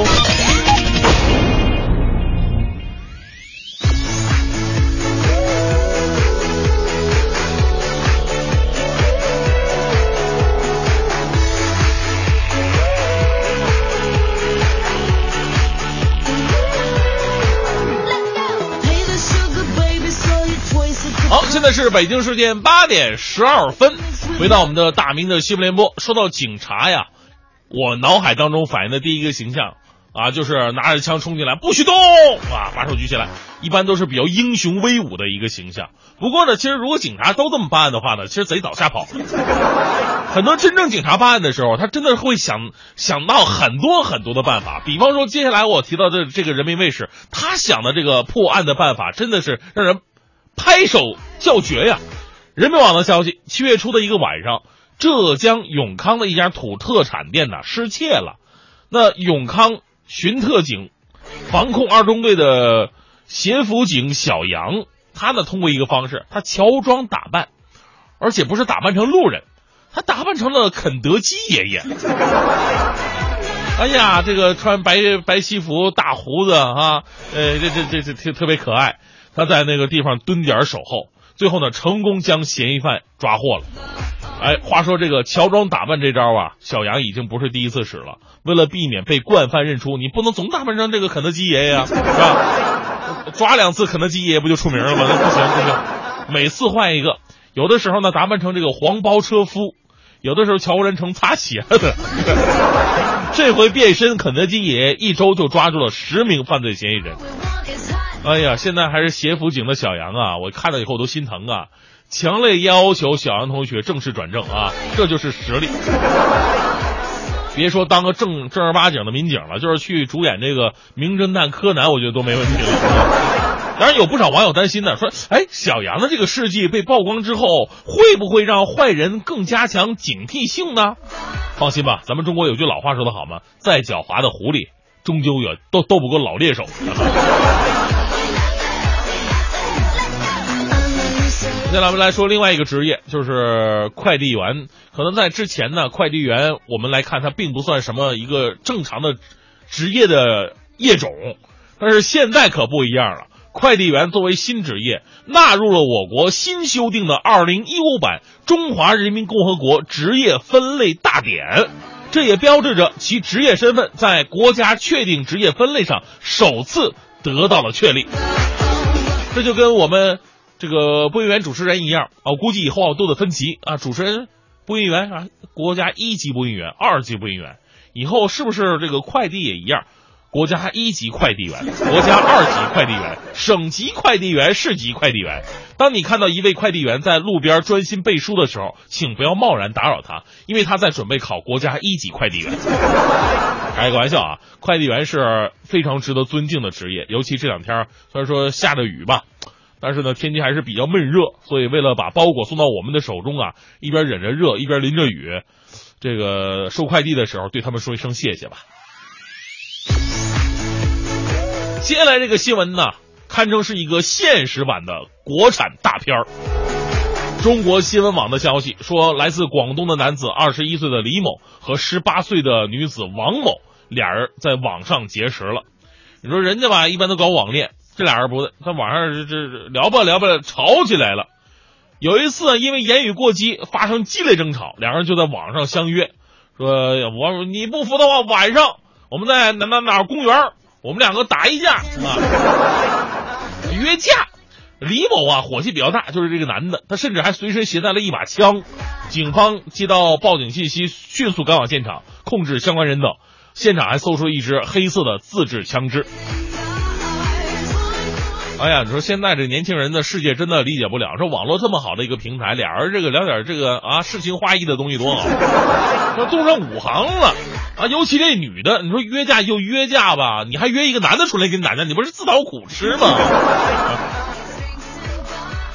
现在是北京时间八点十二分，回到我们的大明的新闻联播。说到警察呀，我脑海当中反映的第一个形象啊，就是拿着枪冲进来，不许动啊，把手举起来，一般都是比较英雄威武的一个形象。不过呢，其实如果警察都这么办案的话呢，其实贼早吓跑。很多真正警察办案的时候，他真的会想想到很多很多的办法。比方说，接下来我提到的这个人民卫士，他想的这个破案的办法，真的是让人拍手叫绝呀！人民网的消息，七月初的一个晚上，浙江永康的一家土特产店呢失窃了。那永康巡特警防控二中队的协辅警小杨，他呢通过一个方式，他乔装打扮，而且不是打扮成路人，他打扮成了肯德基爷爷。哎呀，这个穿白白西服、大胡子啊，呃，这这这这特特别可爱。他在那个地方蹲点守候，最后呢，成功将嫌疑犯抓获了。哎，话说这个乔装打扮这招啊，小杨已经不是第一次使了。为了避免被惯犯认出，你不能总打扮成这个肯德基爷爷啊，是吧？抓两次肯德基爷爷不就出名了吗？那不行不行，每次换一个。有的时候呢，打扮成这个黄包车夫；有的时候乔人成擦鞋的。*laughs* 这回变身肯德基爷爷，一周就抓住了十名犯罪嫌疑人。哎呀，现在还是协辅警的小杨啊，我看了以后都心疼啊！强烈要求小杨同学正式转正啊，这就是实力。别说当个正正儿八经的民警了，就是去主演这个名侦探柯南，我觉得都没问题了。当然，有不少网友担心呢，说：“哎，小杨的这个事迹被曝光之后，会不会让坏人更加强警惕性呢？”放心吧，咱们中国有句老话说得好嘛，再狡猾的狐狸，终究也斗斗不过老猎手。接下来我们来说另外一个职业，就是快递员。可能在之前呢，快递员我们来看它并不算什么一个正常的职业的业种，但是现在可不一样了。快递员作为新职业，纳入了我国新修订的二零一五版《中华人民共和国职业分类大典》，这也标志着其职业身份在国家确定职业分类上首次得到了确立。这就跟我们。这个播音员主持人一样啊，估计以后都得分级啊。主持人、播音员啊，国家一级播音员、二级播音员，以后是不是这个快递也一样？国家一级快递员、国家二级快递员、*laughs* 省级快递员、市级快递员。当你看到一位快递员在路边专心背书的时候，请不要贸然打扰他，因为他在准备考国家一级快递员。*laughs* 开个玩笑啊，快递员是非常值得尊敬的职业，尤其这两天虽然说下着雨吧。但是呢，天气还是比较闷热，所以为了把包裹送到我们的手中啊，一边忍着热，一边淋着雨，这个收快递的时候，对他们说一声谢谢吧。接下来这个新闻呢，堪称是一个现实版的国产大片儿。中国新闻网的消息说，来自广东的男子二十一岁的李某和十八岁的女子王某俩人在网上结识了。你说人家吧，一般都搞网恋。这俩人不对，在网上这这聊吧聊吧吵起来了。有一次因为言语过激发生激烈争吵，两人就在网上相约，说我你不服的话，晚上我们在哪哪哪公园，我们两个打一架啊，约架。李某啊火气比较大，就是这个男的，他甚至还随身携带了一把枪。警方接到报警信息，迅速赶往现场，控制相关人等。现场还搜出了一支黑色的自制枪支。哎呀，你说现在这年轻人的世界真的理解不了。说网络这么好的一个平台，俩人这个聊点这个啊诗情画意的东西多好，说纵上五行了啊！尤其这女的，你说约架就约架吧，你还约一个男的出来跟你打架，你不是自讨苦吃吗？*laughs*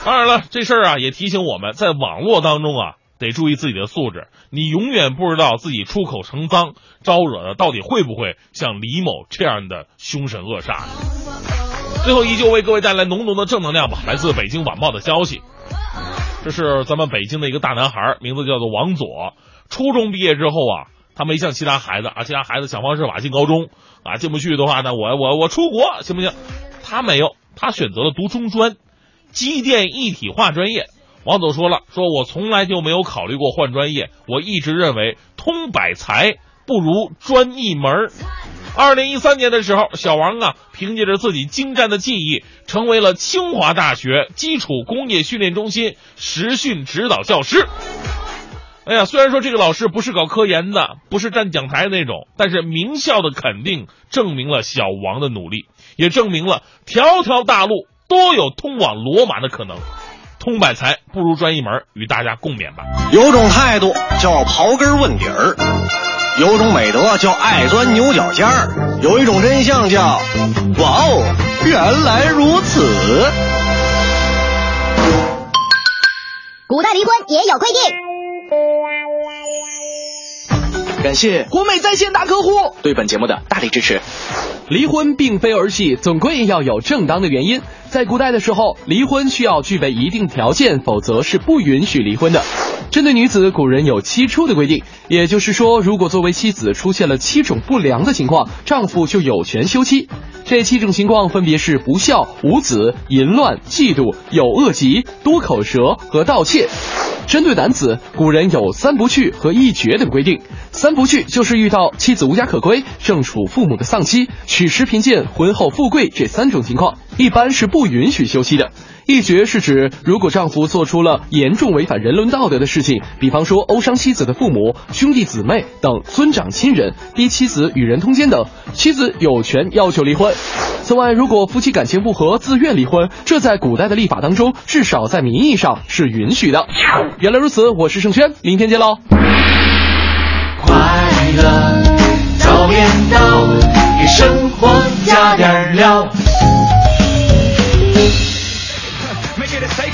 当然了，这事儿啊也提醒我们在网络当中啊得注意自己的素质，你永远不知道自己出口成脏，招惹的到底会不会像李某这样的凶神恶煞。最后依旧为各位带来浓浓的正能量吧。来自北京晚报的消息，这是咱们北京的一个大男孩，名字叫做王佐。初中毕业之后啊，他没像其他孩子啊，其他孩子想方设法进高中啊，进不去的话呢，我我我出国行不行？他没有，他选择了读中专，机电一体化专业。王佐说了，说我从来就没有考虑过换专业，我一直认为通百才不如专一门儿。二零一三年的时候，小王啊，凭借着自己精湛的技艺，成为了清华大学基础工业训练中心实训指导教师。哎呀，虽然说这个老师不是搞科研的，不是站讲台那种，但是名校的肯定证明了小王的努力，也证明了条条大路都有通往罗马的可能。通百才不如专一门，与大家共勉吧。有种态度叫刨根问底儿。有种美德叫爱钻牛角尖儿，有一种真相叫哇哦，原来如此。古代离婚也有规定。感谢国美在线大客户对本节目的大力支持。离婚并非儿戏，总归要有正当的原因。在古代的时候，离婚需要具备一定条件，否则是不允许离婚的。针对女子，古人有七出的规定，也就是说，如果作为妻子出现了七种不良的情况，丈夫就有权休妻。这七种情况分别是不孝、无子、淫乱、嫉妒、有恶疾、多口舌和盗窃。针对男子，古人有三不去和一绝等规定。三不去就是遇到妻子无家可归、正处父母的丧妻、娶食贫贱、婚后富贵这三种情况，一般是不允许休妻的。一绝是指，如果丈夫做出了严重违反人伦道德的事情，比方说殴伤妻子的父母、兄弟姊妹等尊长亲人，逼妻子与人通奸等，妻子有权要求离婚。此外，如果夫妻感情不和，自愿离婚，这在古代的立法当中，至少在名义上是允许的。原来如此，我是盛轩，明天见喽。快乐早点到，给生活加点料。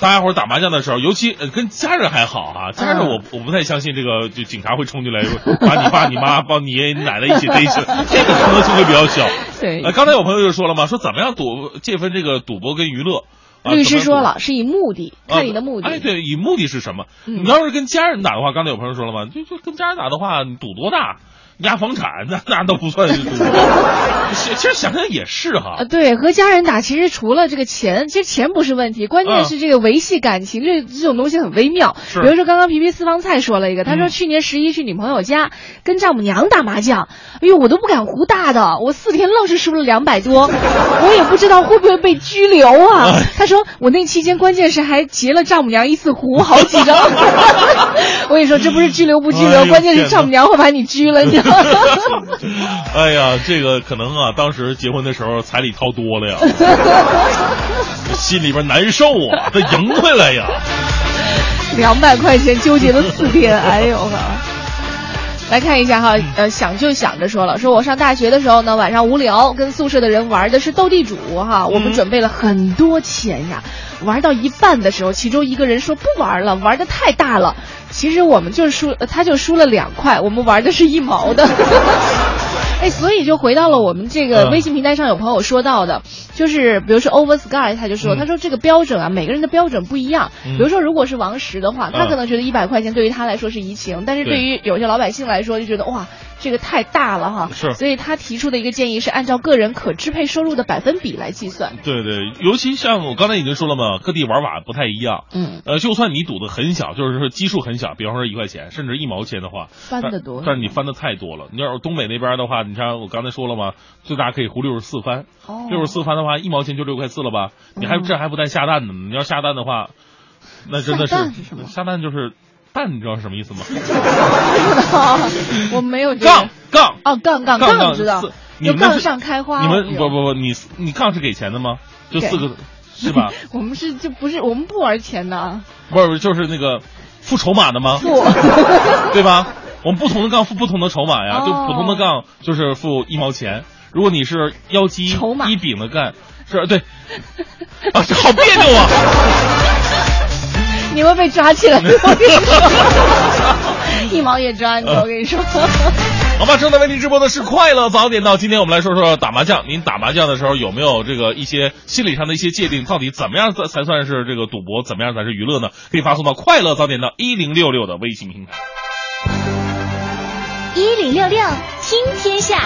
大家伙打麻将的时候，尤其跟家人还好啊，家人我我不太相信这个就警察会冲进来把你爸、你妈、帮你爷爷、奶奶一起逮起来，*laughs* 这个可能性会比较小。对，呃，刚才有朋友就说了嘛，说怎么样赌界分这个赌博跟娱乐？律师说了，是以目的，看你的目的。哎，对，以目的是什么？你要是跟家人打的话，刚才有朋友说了嘛，就就跟家人打的话，你赌多大？压房产那那都不算赌，*laughs* 其实想想也是哈。啊，对，和家人打，其实除了这个钱，其实钱不是问题，关键是这个维系感情，这这种东西很微妙。比如说刚刚皮皮私房菜说了一个，他说去年十一去女朋友家跟丈母娘打麻将，哎呦，我都不敢胡大的，我四天愣是输了两百多，*laughs* 我也不知道会不会被拘留啊。他说我那期间关键是还劫了丈母娘一次胡好几张。*laughs* 我跟你说，这不是拘留不拘留，关键是丈母娘会把你拘了，你。*laughs* 哎呀，这个可能啊，当时结婚的时候彩礼掏多了呀，*laughs* 心里边难受啊，得赢回来呀。两百块钱纠结了四天，哎呦呵！来看一下哈，呃，想就想着说了，说我上大学的时候呢，晚上无聊，跟宿舍的人玩的是斗地主哈，我们准备了很多钱呀，玩到一半的时候，其中一个人说不玩了，玩的太大了。其实我们就输，他就输了两块，我们玩的是一毛的。*laughs* 哎，所以就回到了我们这个微信平台上，有朋友说到的，就是比如说 Over Sky，他就说，他说这个标准啊，每个人的标准不一样。比如说，如果是王石的话，他可能觉得一百块钱对于他来说是移情，但是对于有些老百姓来说，就觉得哇。这个太大了哈，是，所以他提出的一个建议是按照个人可支配收入的百分比来计算。对对，尤其像我刚才已经说了嘛，各地玩法不太一样。嗯，呃，就算你赌的很小，就是说基数很小，比方说一块钱，甚至一毛钱的话，翻的多，但是你翻的太多了。你要是东北那边的话，你像我刚才说了嘛，最大可以胡六十四番，六十四番的话，一毛钱就六块四了吧？你还这还不带下蛋呢？你要下蛋的话，那真的是下蛋就是。蛋你知道是什么意思吗？*laughs* 我没有。杠杠哦，杠杠杠知道。你杠上开花。你们不不不，你你杠是给钱的吗？就四个 *laughs* 是吧？*laughs* 我们是就不是我们不玩钱的。不是就是那个付筹码的吗？付，对吧？我们不同的杠付不同的筹码呀，就普通的杠就是付一毛钱。如果你是腰肌一饼的杠，是对 *laughs* 啊，这好别扭啊。你会被抓起来，*laughs* 我跟你说，一毛也抓你，我跟你说。好吧，正在为您直播的是快乐早点到。今天我们来说说打麻将。您打麻将的时候有没有这个一些心理上的一些界定？到底怎么样才才算是这个赌博？怎么样才是娱乐呢？可以发送到快乐早点到一零六六的微信平台。一零六六听天下。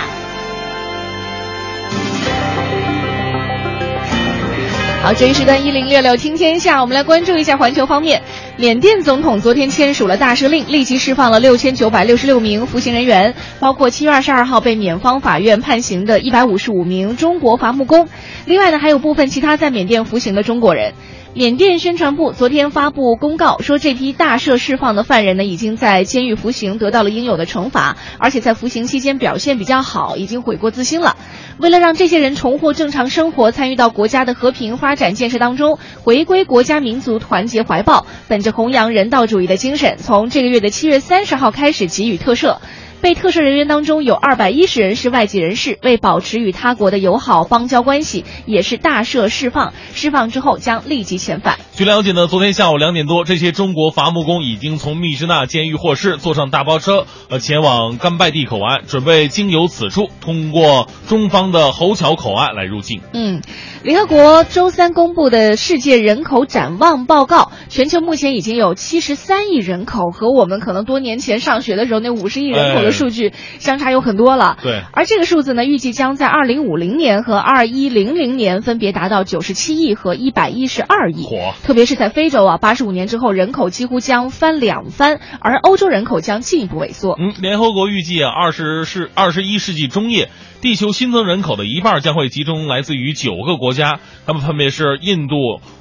好，这一时段一零六六听天下，我们来关注一下环球方面。缅甸总统昨天签署了大赦令，立即释放了六千九百六十六名服刑人员，包括七月二十二号被缅方法院判刑的一百五十五名中国伐木工。另外呢，还有部分其他在缅甸服刑的中国人。缅甸宣传部昨天发布公告说，这批大赦释放的犯人呢，已经在监狱服刑，得到了应有的惩罚，而且在服刑期间表现比较好，已经悔过自新了。为了让这些人重获正常生活，参与到国家的和平发展建设当中，回归国家民族团结怀抱，本着弘扬人道主义的精神，从这个月的七月三十号开始给予特赦。被特赦人员当中有二百一十人是外籍人士，为保持与他国的友好邦交关系，也是大赦释放。释放之后将立即遣返。据了解呢，昨天下午两点多，这些中国伐木工已经从密支那监狱获释，坐上大巴车，呃，前往甘拜地口岸，准备经由此处，通过中方的侯桥口岸来入境。嗯，联合国周三公布的世界人口展望报告，全球目前已经有七十三亿人口，和我们可能多年前上学的时候那五十亿人口的数据相差有很多了。对，而这个数字呢，预计将在二零五零年和二一零零年分别达到九十七亿和一百一十二亿。火，特别是在非洲啊，八十五年之后，人口几乎将翻两番，而欧洲人口将进一步萎缩。嗯，联合国预计啊，二十世二十一世纪中叶，地球新增人口的一半将会集中来自于九个国家，他们分别是印度、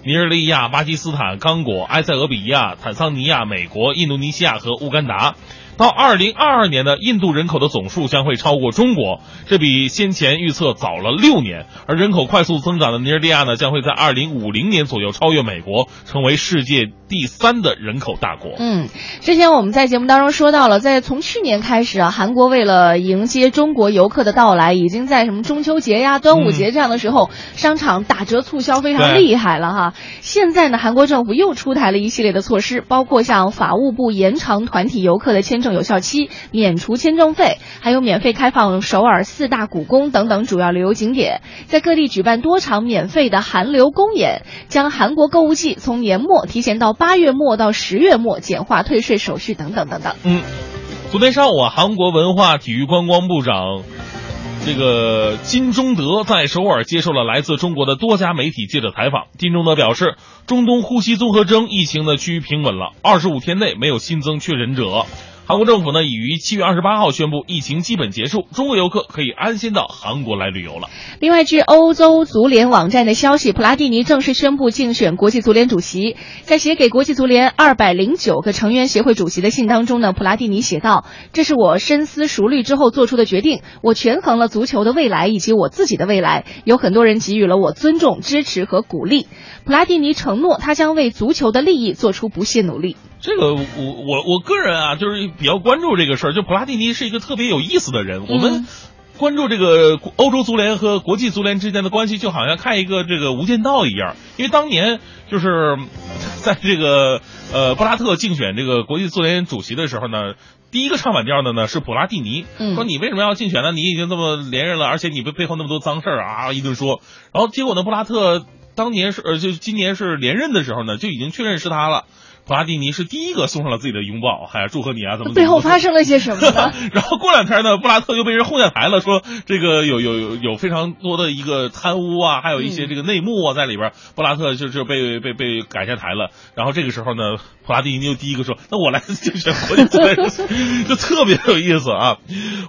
尼日利亚、巴基斯坦、刚果、埃塞俄比亚、坦桑尼亚、美国、印度尼西亚和乌干达。到二零二二年呢，印度人口的总数将会超过中国，这比先前预测早了六年。而人口快速增长的尼日利亚呢，将会在二零五零年左右超越美国，成为世界第三的人口大国。嗯，之前我们在节目当中说到了，在从去年开始啊，韩国为了迎接中国游客的到来，已经在什么中秋节呀、端午节这样的时候，商场打折促销非常厉害了哈。现在呢，韩国政府又出台了一系列的措施，包括像法务部延长团体游客的签证有效期、免除签证费，还有免费开放首尔四大古宫等等主要旅游景点，在各地举办多场免费的韩流公演，将韩国购物季从年末提前到八月末到十月末，简化退税手续等等等等。嗯，昨天上午啊，韩国文化体育观光部长。这个金钟德在首尔接受了来自中国的多家媒体记者采访。金钟德表示，中东呼吸综合征疫情呢趋于平稳了，二十五天内没有新增确诊者。韩国政府呢已于七月二十八号宣布疫情基本结束，中国游客可以安心到韩国来旅游了。另外，据欧洲足联网站的消息，普拉蒂尼正式宣布竞选国际足联主席。在写给国际足联二百零九个成员协会主席的信当中呢，普拉蒂尼写道：“这是我深思熟虑之后做出的决定，我权衡了足球的未来以及我自己的未来。有很多人给予了我尊重、支持和鼓励。普拉蒂尼承诺，他将为足球的利益做出不懈努力。”这个我我我个人啊，就是比较关注这个事儿。就普拉蒂尼是一个特别有意思的人。我们关注这个欧洲足联和国际足联之间的关系，就好像看一个这个《无间道》一样。因为当年就是在这个呃布拉特竞选这个国际足联主席的时候呢，第一个唱反调的呢是普拉蒂尼，说你为什么要竞选呢？你已经这么连任了，而且你背背后那么多脏事儿啊，一顿说。然后结果呢，布拉特当年是呃就今年是连任的时候呢，就已经确认是他了。普拉蒂尼是第一个送上了自己的拥抱，还祝贺你啊，怎么？背后发生了些什么呢？*laughs* 然后过两天呢，布拉特又被人轰下台了，说这个有有有有非常多的一个贪污啊，还有一些这个内幕啊在里边。布拉特就就被被被赶下台了。然后这个时候呢，普拉蒂尼又第一个说：“那我来竞选国际足联，就特别有意思啊。”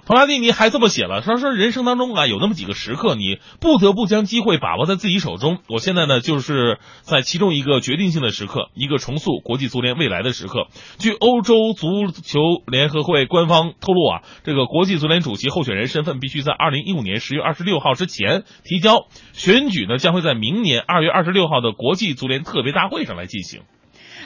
普拉蒂尼还这么写了，他说：“人生当中啊，有那么几个时刻，你不得不将机会把握在自己手中。我现在呢，就是在其中一个决定性的时刻，一个重塑国际。”足联未来的时刻，据欧洲足球联合会官方透露啊，这个国际足联主席候选人身份必须在二零一五年十月二十六号之前提交，选举呢将会在明年二月二十六号的国际足联特别大会上来进行。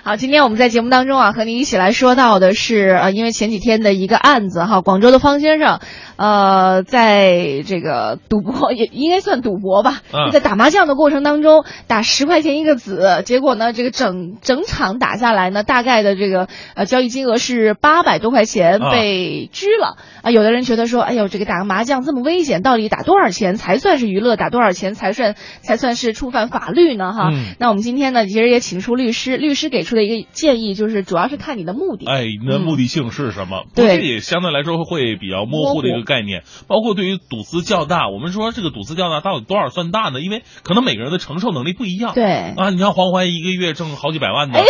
好，今天我们在节目当中啊，和您一起来说到的是，呃，因为前几天的一个案子哈，广州的方先生，呃，在这个赌博也应该算赌博吧，在打麻将的过程当中打十块钱一个子，结果呢，这个整整场打下来呢，大概的这个呃交易金额是八百多块钱被拘了啊。有的人觉得说，哎呦，这个打个麻将这么危险，到底打多少钱才算是娱乐？打多少钱才算才算是触犯法律呢？哈，那我们今天呢，其实也请出律师，律师给出。的一个建议就是，主要是看你的目的。哎，你的目的性是什么？对，也相对来说会比较模糊的一个概念。包括对于赌资较大，我们说这个赌资较大到底多少算大呢？因为可能每个人的承受能力不一样。对啊，你像黄欢一个月挣好几百万的，啊，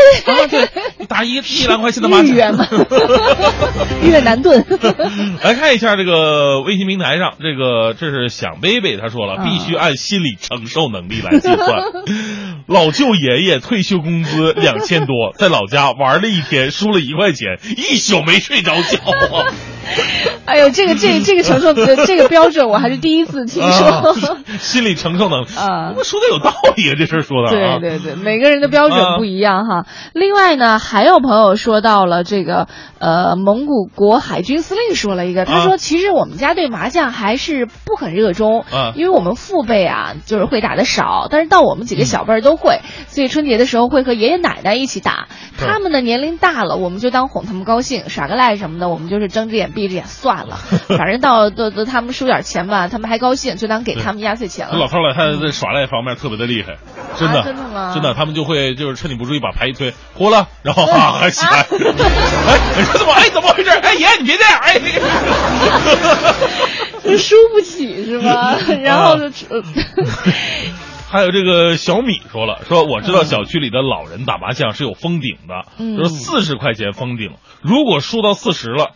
对，打一 *laughs* 一两块钱的麻将，*laughs* 越南盾。*laughs* 来看一下这个微信平台上，这个这是想贝贝他说了，必须按心理承受能力来计算。*laughs* 老舅爷爷退休工资两千多。*laughs* 在老家玩了一天，输了一块钱，一宿没睡着觉啊。*laughs* 哎呦，这个这个这个承受的这个标准我还是第一次听说。啊心理承受能力啊我说的有道理啊，这事儿说的啊。对对对，每个人的标准不一样哈。另外呢，还有朋友说到了这个呃，蒙古国海军司令说了一个，他说啊其实我们家对麻将还是不很热衷，啊因为我们父辈啊就是会打的少，但是到我们几个小辈儿都会，所以春节的时候会和爷爷奶奶一起打。他们的年龄大了，我们就当哄他们高兴，耍个赖什么的，我们就是睁着眼闭着眼算了，*laughs* 反正到到到他们输点钱吧，他们还高兴，就当给他们压岁钱了。老头老太太在耍赖方面特别的厉害，真的，啊真的吗真的，他们就会就是趁你不注意把牌一推，呼了，然后哈还起来，*laughs* 哎，你说怎么哎怎么回事？哎爷你别这样，哎，那个 *laughs* 就输不起是吧？然后就、呃还有这个小米说了，说我知道小区里的老人打麻将是有封顶的，嗯说四十块钱封顶，如果输到四十了，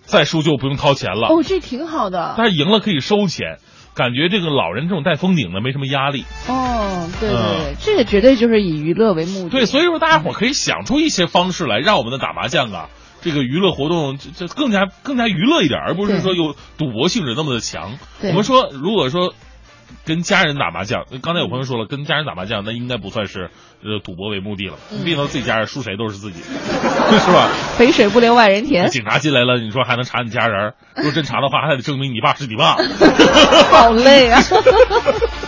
再输就不用掏钱了，哦，这挺好的。但是赢了可以收钱，感觉这个老人这种带封顶的没什么压力。哦，对对对，嗯这个绝对就是以娱乐为目的。对，所以说大家伙儿可以想出一些方式来，让我们的打麻将啊，这个娱乐活动这这更加更加娱乐一点，而不是说有赌博性质那么的强。我们说，如果说跟家人打麻将，刚才有朋友说了，跟家人打麻将那应该不算是呃赌博为目的了，嗯毕竟自己家人输谁都是自己，*laughs* 是吧？肥水不流外人田，警察进来了，你说还能查你家人？如果真查的话，还得证明你爸是你爸。*laughs* 好累啊！*laughs*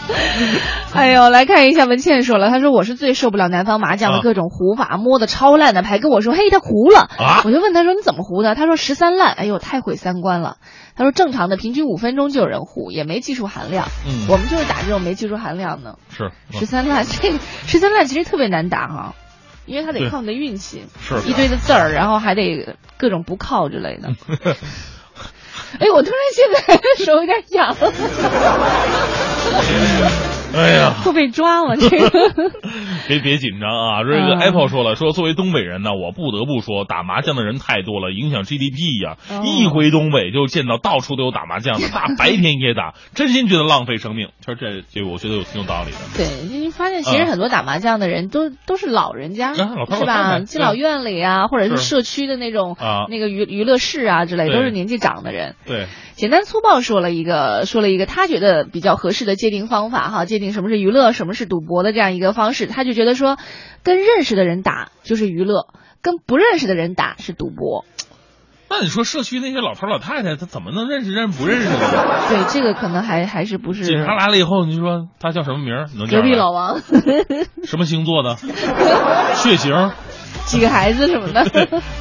*laughs* 哎呦，来看一下文倩说了，她说我是最受不了南方麻将的啊各种胡法，摸的超烂的牌，跟我说嘿他胡了，啊我就问他说你怎么胡的？他说十三烂，哎呦太毁三观了。他说正常的平均五分钟就有人胡，也没技术含量。嗯我们就是打这种没技术含量的。是十三烂，*laughs* 这个十三烂其实特别难打哈、因为他得靠你的运气，是一堆的字儿，然后还得各种不靠之类的。*laughs* 哎，我突然现在 *laughs* 手有点痒，*laughs* 哎呀，*laughs* 会被抓了？这个 *laughs* 别别紧张啊！这个嗯 Apple 说了，说作为东北人呢，我不得不说，打麻将的人太多了，影响 GDP 呀、哦一回东北就见到到处都有打麻将的，大白天也打，真心觉得浪费生命。他说这这我觉得有挺有道理的。对，你发现其实很多打麻将的人都都是老人家，啊是吧？敬老院里啊，或者是是社区的那种啊那个娱娱乐室啊之类，对都是年纪长的人。对，简单粗暴说了一个，说了一个他觉得比较合适的界定方法哈，界定什么是娱乐，什么是赌博的这样一个方式。他就觉得说，跟认识的人打就是娱乐，跟不认识的人打是赌博。那你说社区那些老头老太太，他怎么能认识认识不认识的呢？*laughs* 对，这个可能还还是不是警察来了以后，你说他叫什么名儿？能隔壁老王什么星座的？血型？*laughs* 几个孩子什么的。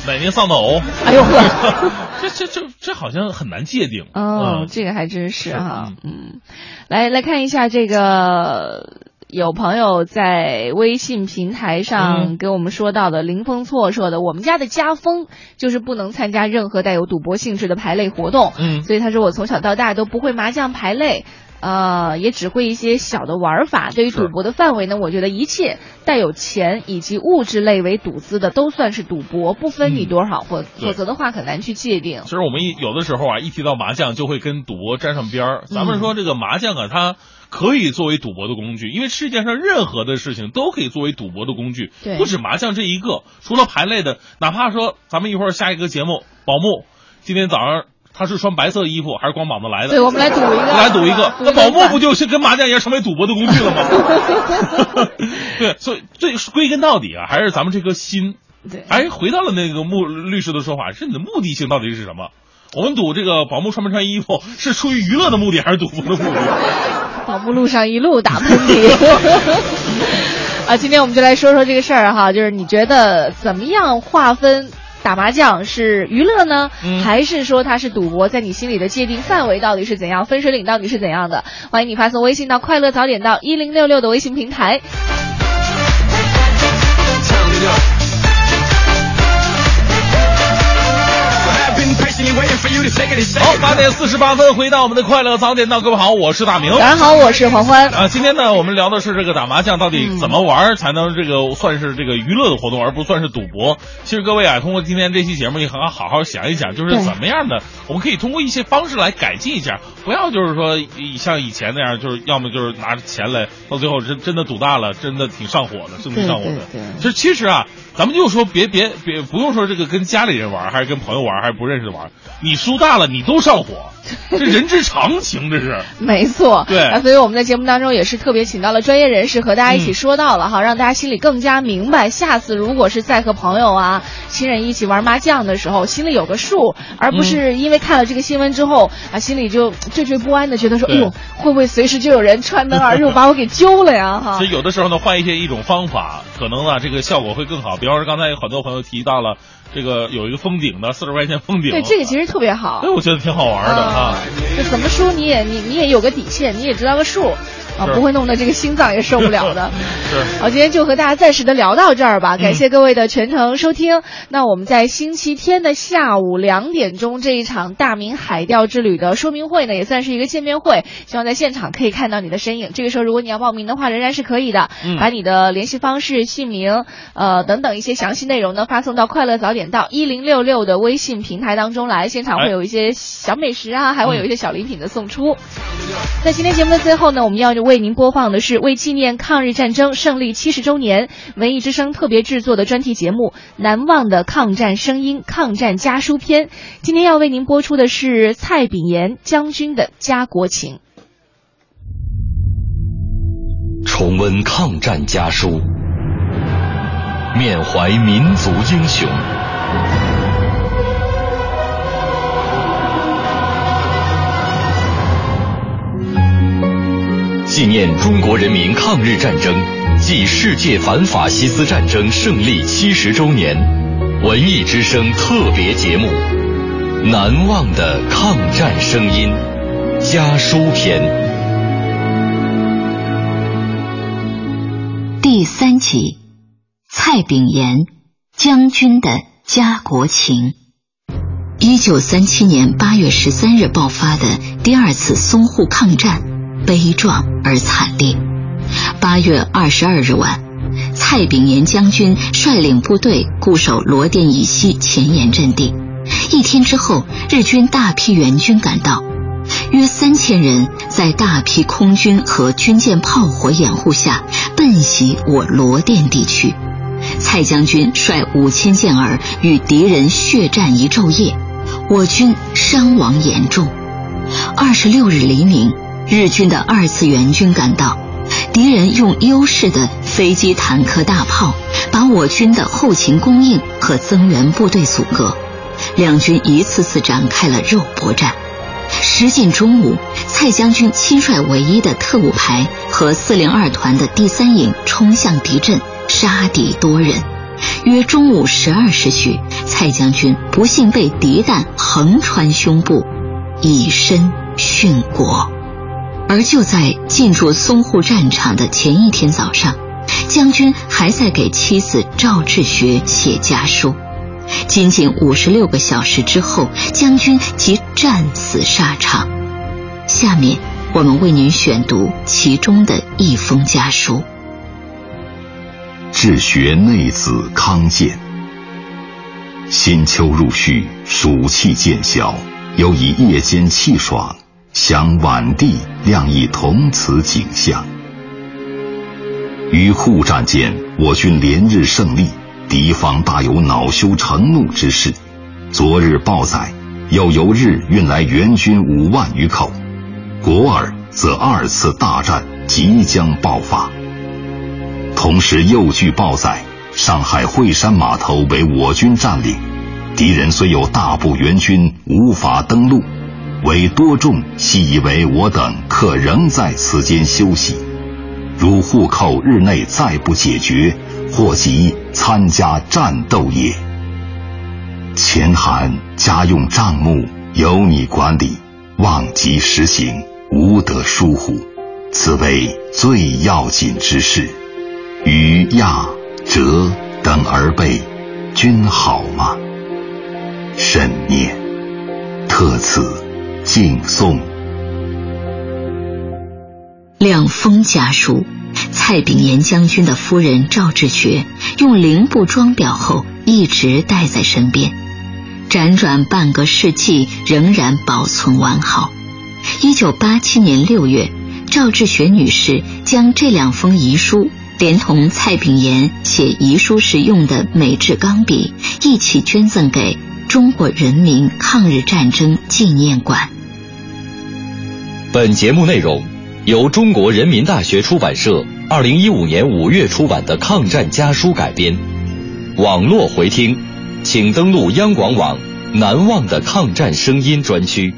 哪年丧的偶？*laughs* 哎呦呵，*laughs* 这这这这好像很难界定。哦嗯，这个还真是是哈，嗯，来来看一下这个。有朋友在微信平台上嗯给我们说到的，林峰错说的，我们家的家风就是不能参加任何带有赌博性质的排类活动，嗯所以他说我从小到大都不会麻将排类。呃，也只会一些小的玩法。对于赌博的范围呢，我觉得一切带有钱以及物质类为赌资的都算是赌博，不分你嗯多少，否对否则的话很难去界定其。实我们一有的时候啊，一提到麻将就会跟赌博沾上边儿。咱们说这个麻将啊，它可以作为赌博的工具，因为世界上任何的事情都可以作为赌博的工具，对不止麻将这一个。除了牌类的，哪怕说咱们一会儿下一个节目，宝木今天早上他是穿白色衣服还是光膀子来的？对，我们来赌一个，来赌一个，*laughs* 那宝木不就是跟麻将一样成为赌博的工具了吗？*laughs* 对，所以最归根到底啊，还是咱们这颗心。对，哎，回到了那个穆律师的说法，是你的目的性到底是什么？我们赌这个宝木穿没穿衣服，是出于娱乐的目的还是赌博的目的？*laughs* 宝木路上一路打喷嚏。啊，今天我们就来说说这个事儿哈，就是你觉得怎么样划分打麻将是娱乐呢，嗯还是说它是赌博？在你心里的界定范围到底是怎样？分水岭到底是怎样的？欢迎你发送微信到“快乐早点到一零六六”的微信平台。好，八点四十八分，回到我们的快乐早点到，各位好，我是大明。大家好，我是黄欢。啊，今天呢，我们聊的是这个打麻将到嗯底怎么玩才能这个算是这个娱乐的活动，而不算是赌博。其实各位啊，通过今天这期节目，你好好好好想一想，就是怎么样的，我们可以通过一些方式来改进一下，不要就是说以像以前那样，就是要么就是拿着钱来，到最后真真的赌大了，真的挺上火的，是挺上火的。对对对其实其实啊，咱们就说别别别，不用说这个跟家里人玩，还是跟朋友玩，还是不认识的玩，你输大了你都上火，这人之常情，这是。*laughs* 没错，对啊，所以我们在节目当中也是特别请到了专业人士和大家一起说到了哈，让大家心里更加明白，下次如果是在和朋友啊、亲人一起玩麻将的时候，心里有个数，而不是因为看了这个新闻之后啊，心里就惴惴不安的觉得说，哎呦，会不会随时就有人穿门而入把我给揪了呀？哈所以，有的时候呢，换一些一种方法，可能呢这个效果会更好。比方说刚才有很多朋友提到了这个有一个封顶的四十块钱封顶，对这个其实特别好对，。我觉得挺好玩的啊。就怎么说你也你你也有个底线，你也知道个数，啊，不会弄得这个心脏也受不了的。*laughs* 是好，今天就和大家暂时的聊到这儿吧，感谢各位的全程收听。那我们在星期天的下午两点钟这一场大明海钓之旅的说明会呢，也算是一个见面会，希望在现场可以看到你的身影。这个时候，如果你要报名的话，仍然是可以的，嗯把你的联系方式、姓名，呃等等一些详细内容呢发送到快乐早点到一零六六的微信平台当中来，现场会有一些小美食啊，还会有一些小礼品的送出。那今天节目的最后呢，我们要为您播放的是为纪念抗日战争胜利七十周年，文艺之声特别制作的专题节目《难忘的抗战声音·抗战家书篇》。今天要为您播出的是蔡炳炎将军的家国情。重温抗战家书，缅怀民族英雄。纪念中国人民抗日战争暨世界反法西斯战争胜利七十周年，文艺之声特别节目《难忘的抗战声音》家书篇。第三集，蔡炳炎将军的家国情。一九三七年八月十三日爆发的第二次淞沪抗战，悲壮而惨烈。八月二十二日晚，蔡炳炎将军率领部队固守罗店以西前沿阵地。一天之后，日军大批援军赶到，约三千人在大批空军和军舰炮火掩护下奔袭我罗店地区。蔡将军率五千健儿与敌人血战一昼夜，我军伤亡严重。二十六日黎明，日军的二次援军赶到，敌人用优势的飞机、坦克、大炮把我军的后勤供应和增援部队阻隔，两军一次次展开了肉搏战。时近中午，蔡将军亲率唯一的特务排和四零二团的第三营冲向敌阵，杀敌多人。约中午十二时许，蔡将军不幸被敌弹横穿胸部，以身殉国。而就在进驻淞沪战场的前一天早上，将军还在给妻子赵志学写家书。仅仅五十六个小时之后，将军即战死沙场。下面我们为您选读其中的一封家书。治学内子康健，新秋入序，暑气渐消，尤以夜间气爽，想晚地亮一同此景象。于沪战间，我军连日胜利，敌方大有恼羞成怒之势。昨日报载，又由日运来援军五万余口，国尔则二次大战即将爆发。同时又据报载，上海惠山码头为我军占领，敌人虽有大部援军无法登陆，为多众悉以为我等可仍在此间休息。如户口日内再不解决，或即参加战斗也。前函家用账目由你管理，望即实行，无得疏忽，此为最要紧之事。于亚、哲等儿辈，均好吗？慎念，特此敬颂。两封家书，蔡炳炎将军的夫人赵志学用零部装裱后，一直带在身边，辗转半个世纪，仍然保存完好。一九八七年六月，赵志学女士将这两封遗书，连同蔡炳炎写遗书时用的美制钢笔，一起捐赠给中国人民抗日战争纪念馆。本节目内容由中国人民大学出版社二零一五年五月出版的《抗战家书》改编，网络回听，请登录央广网“难忘的抗战声音”专区。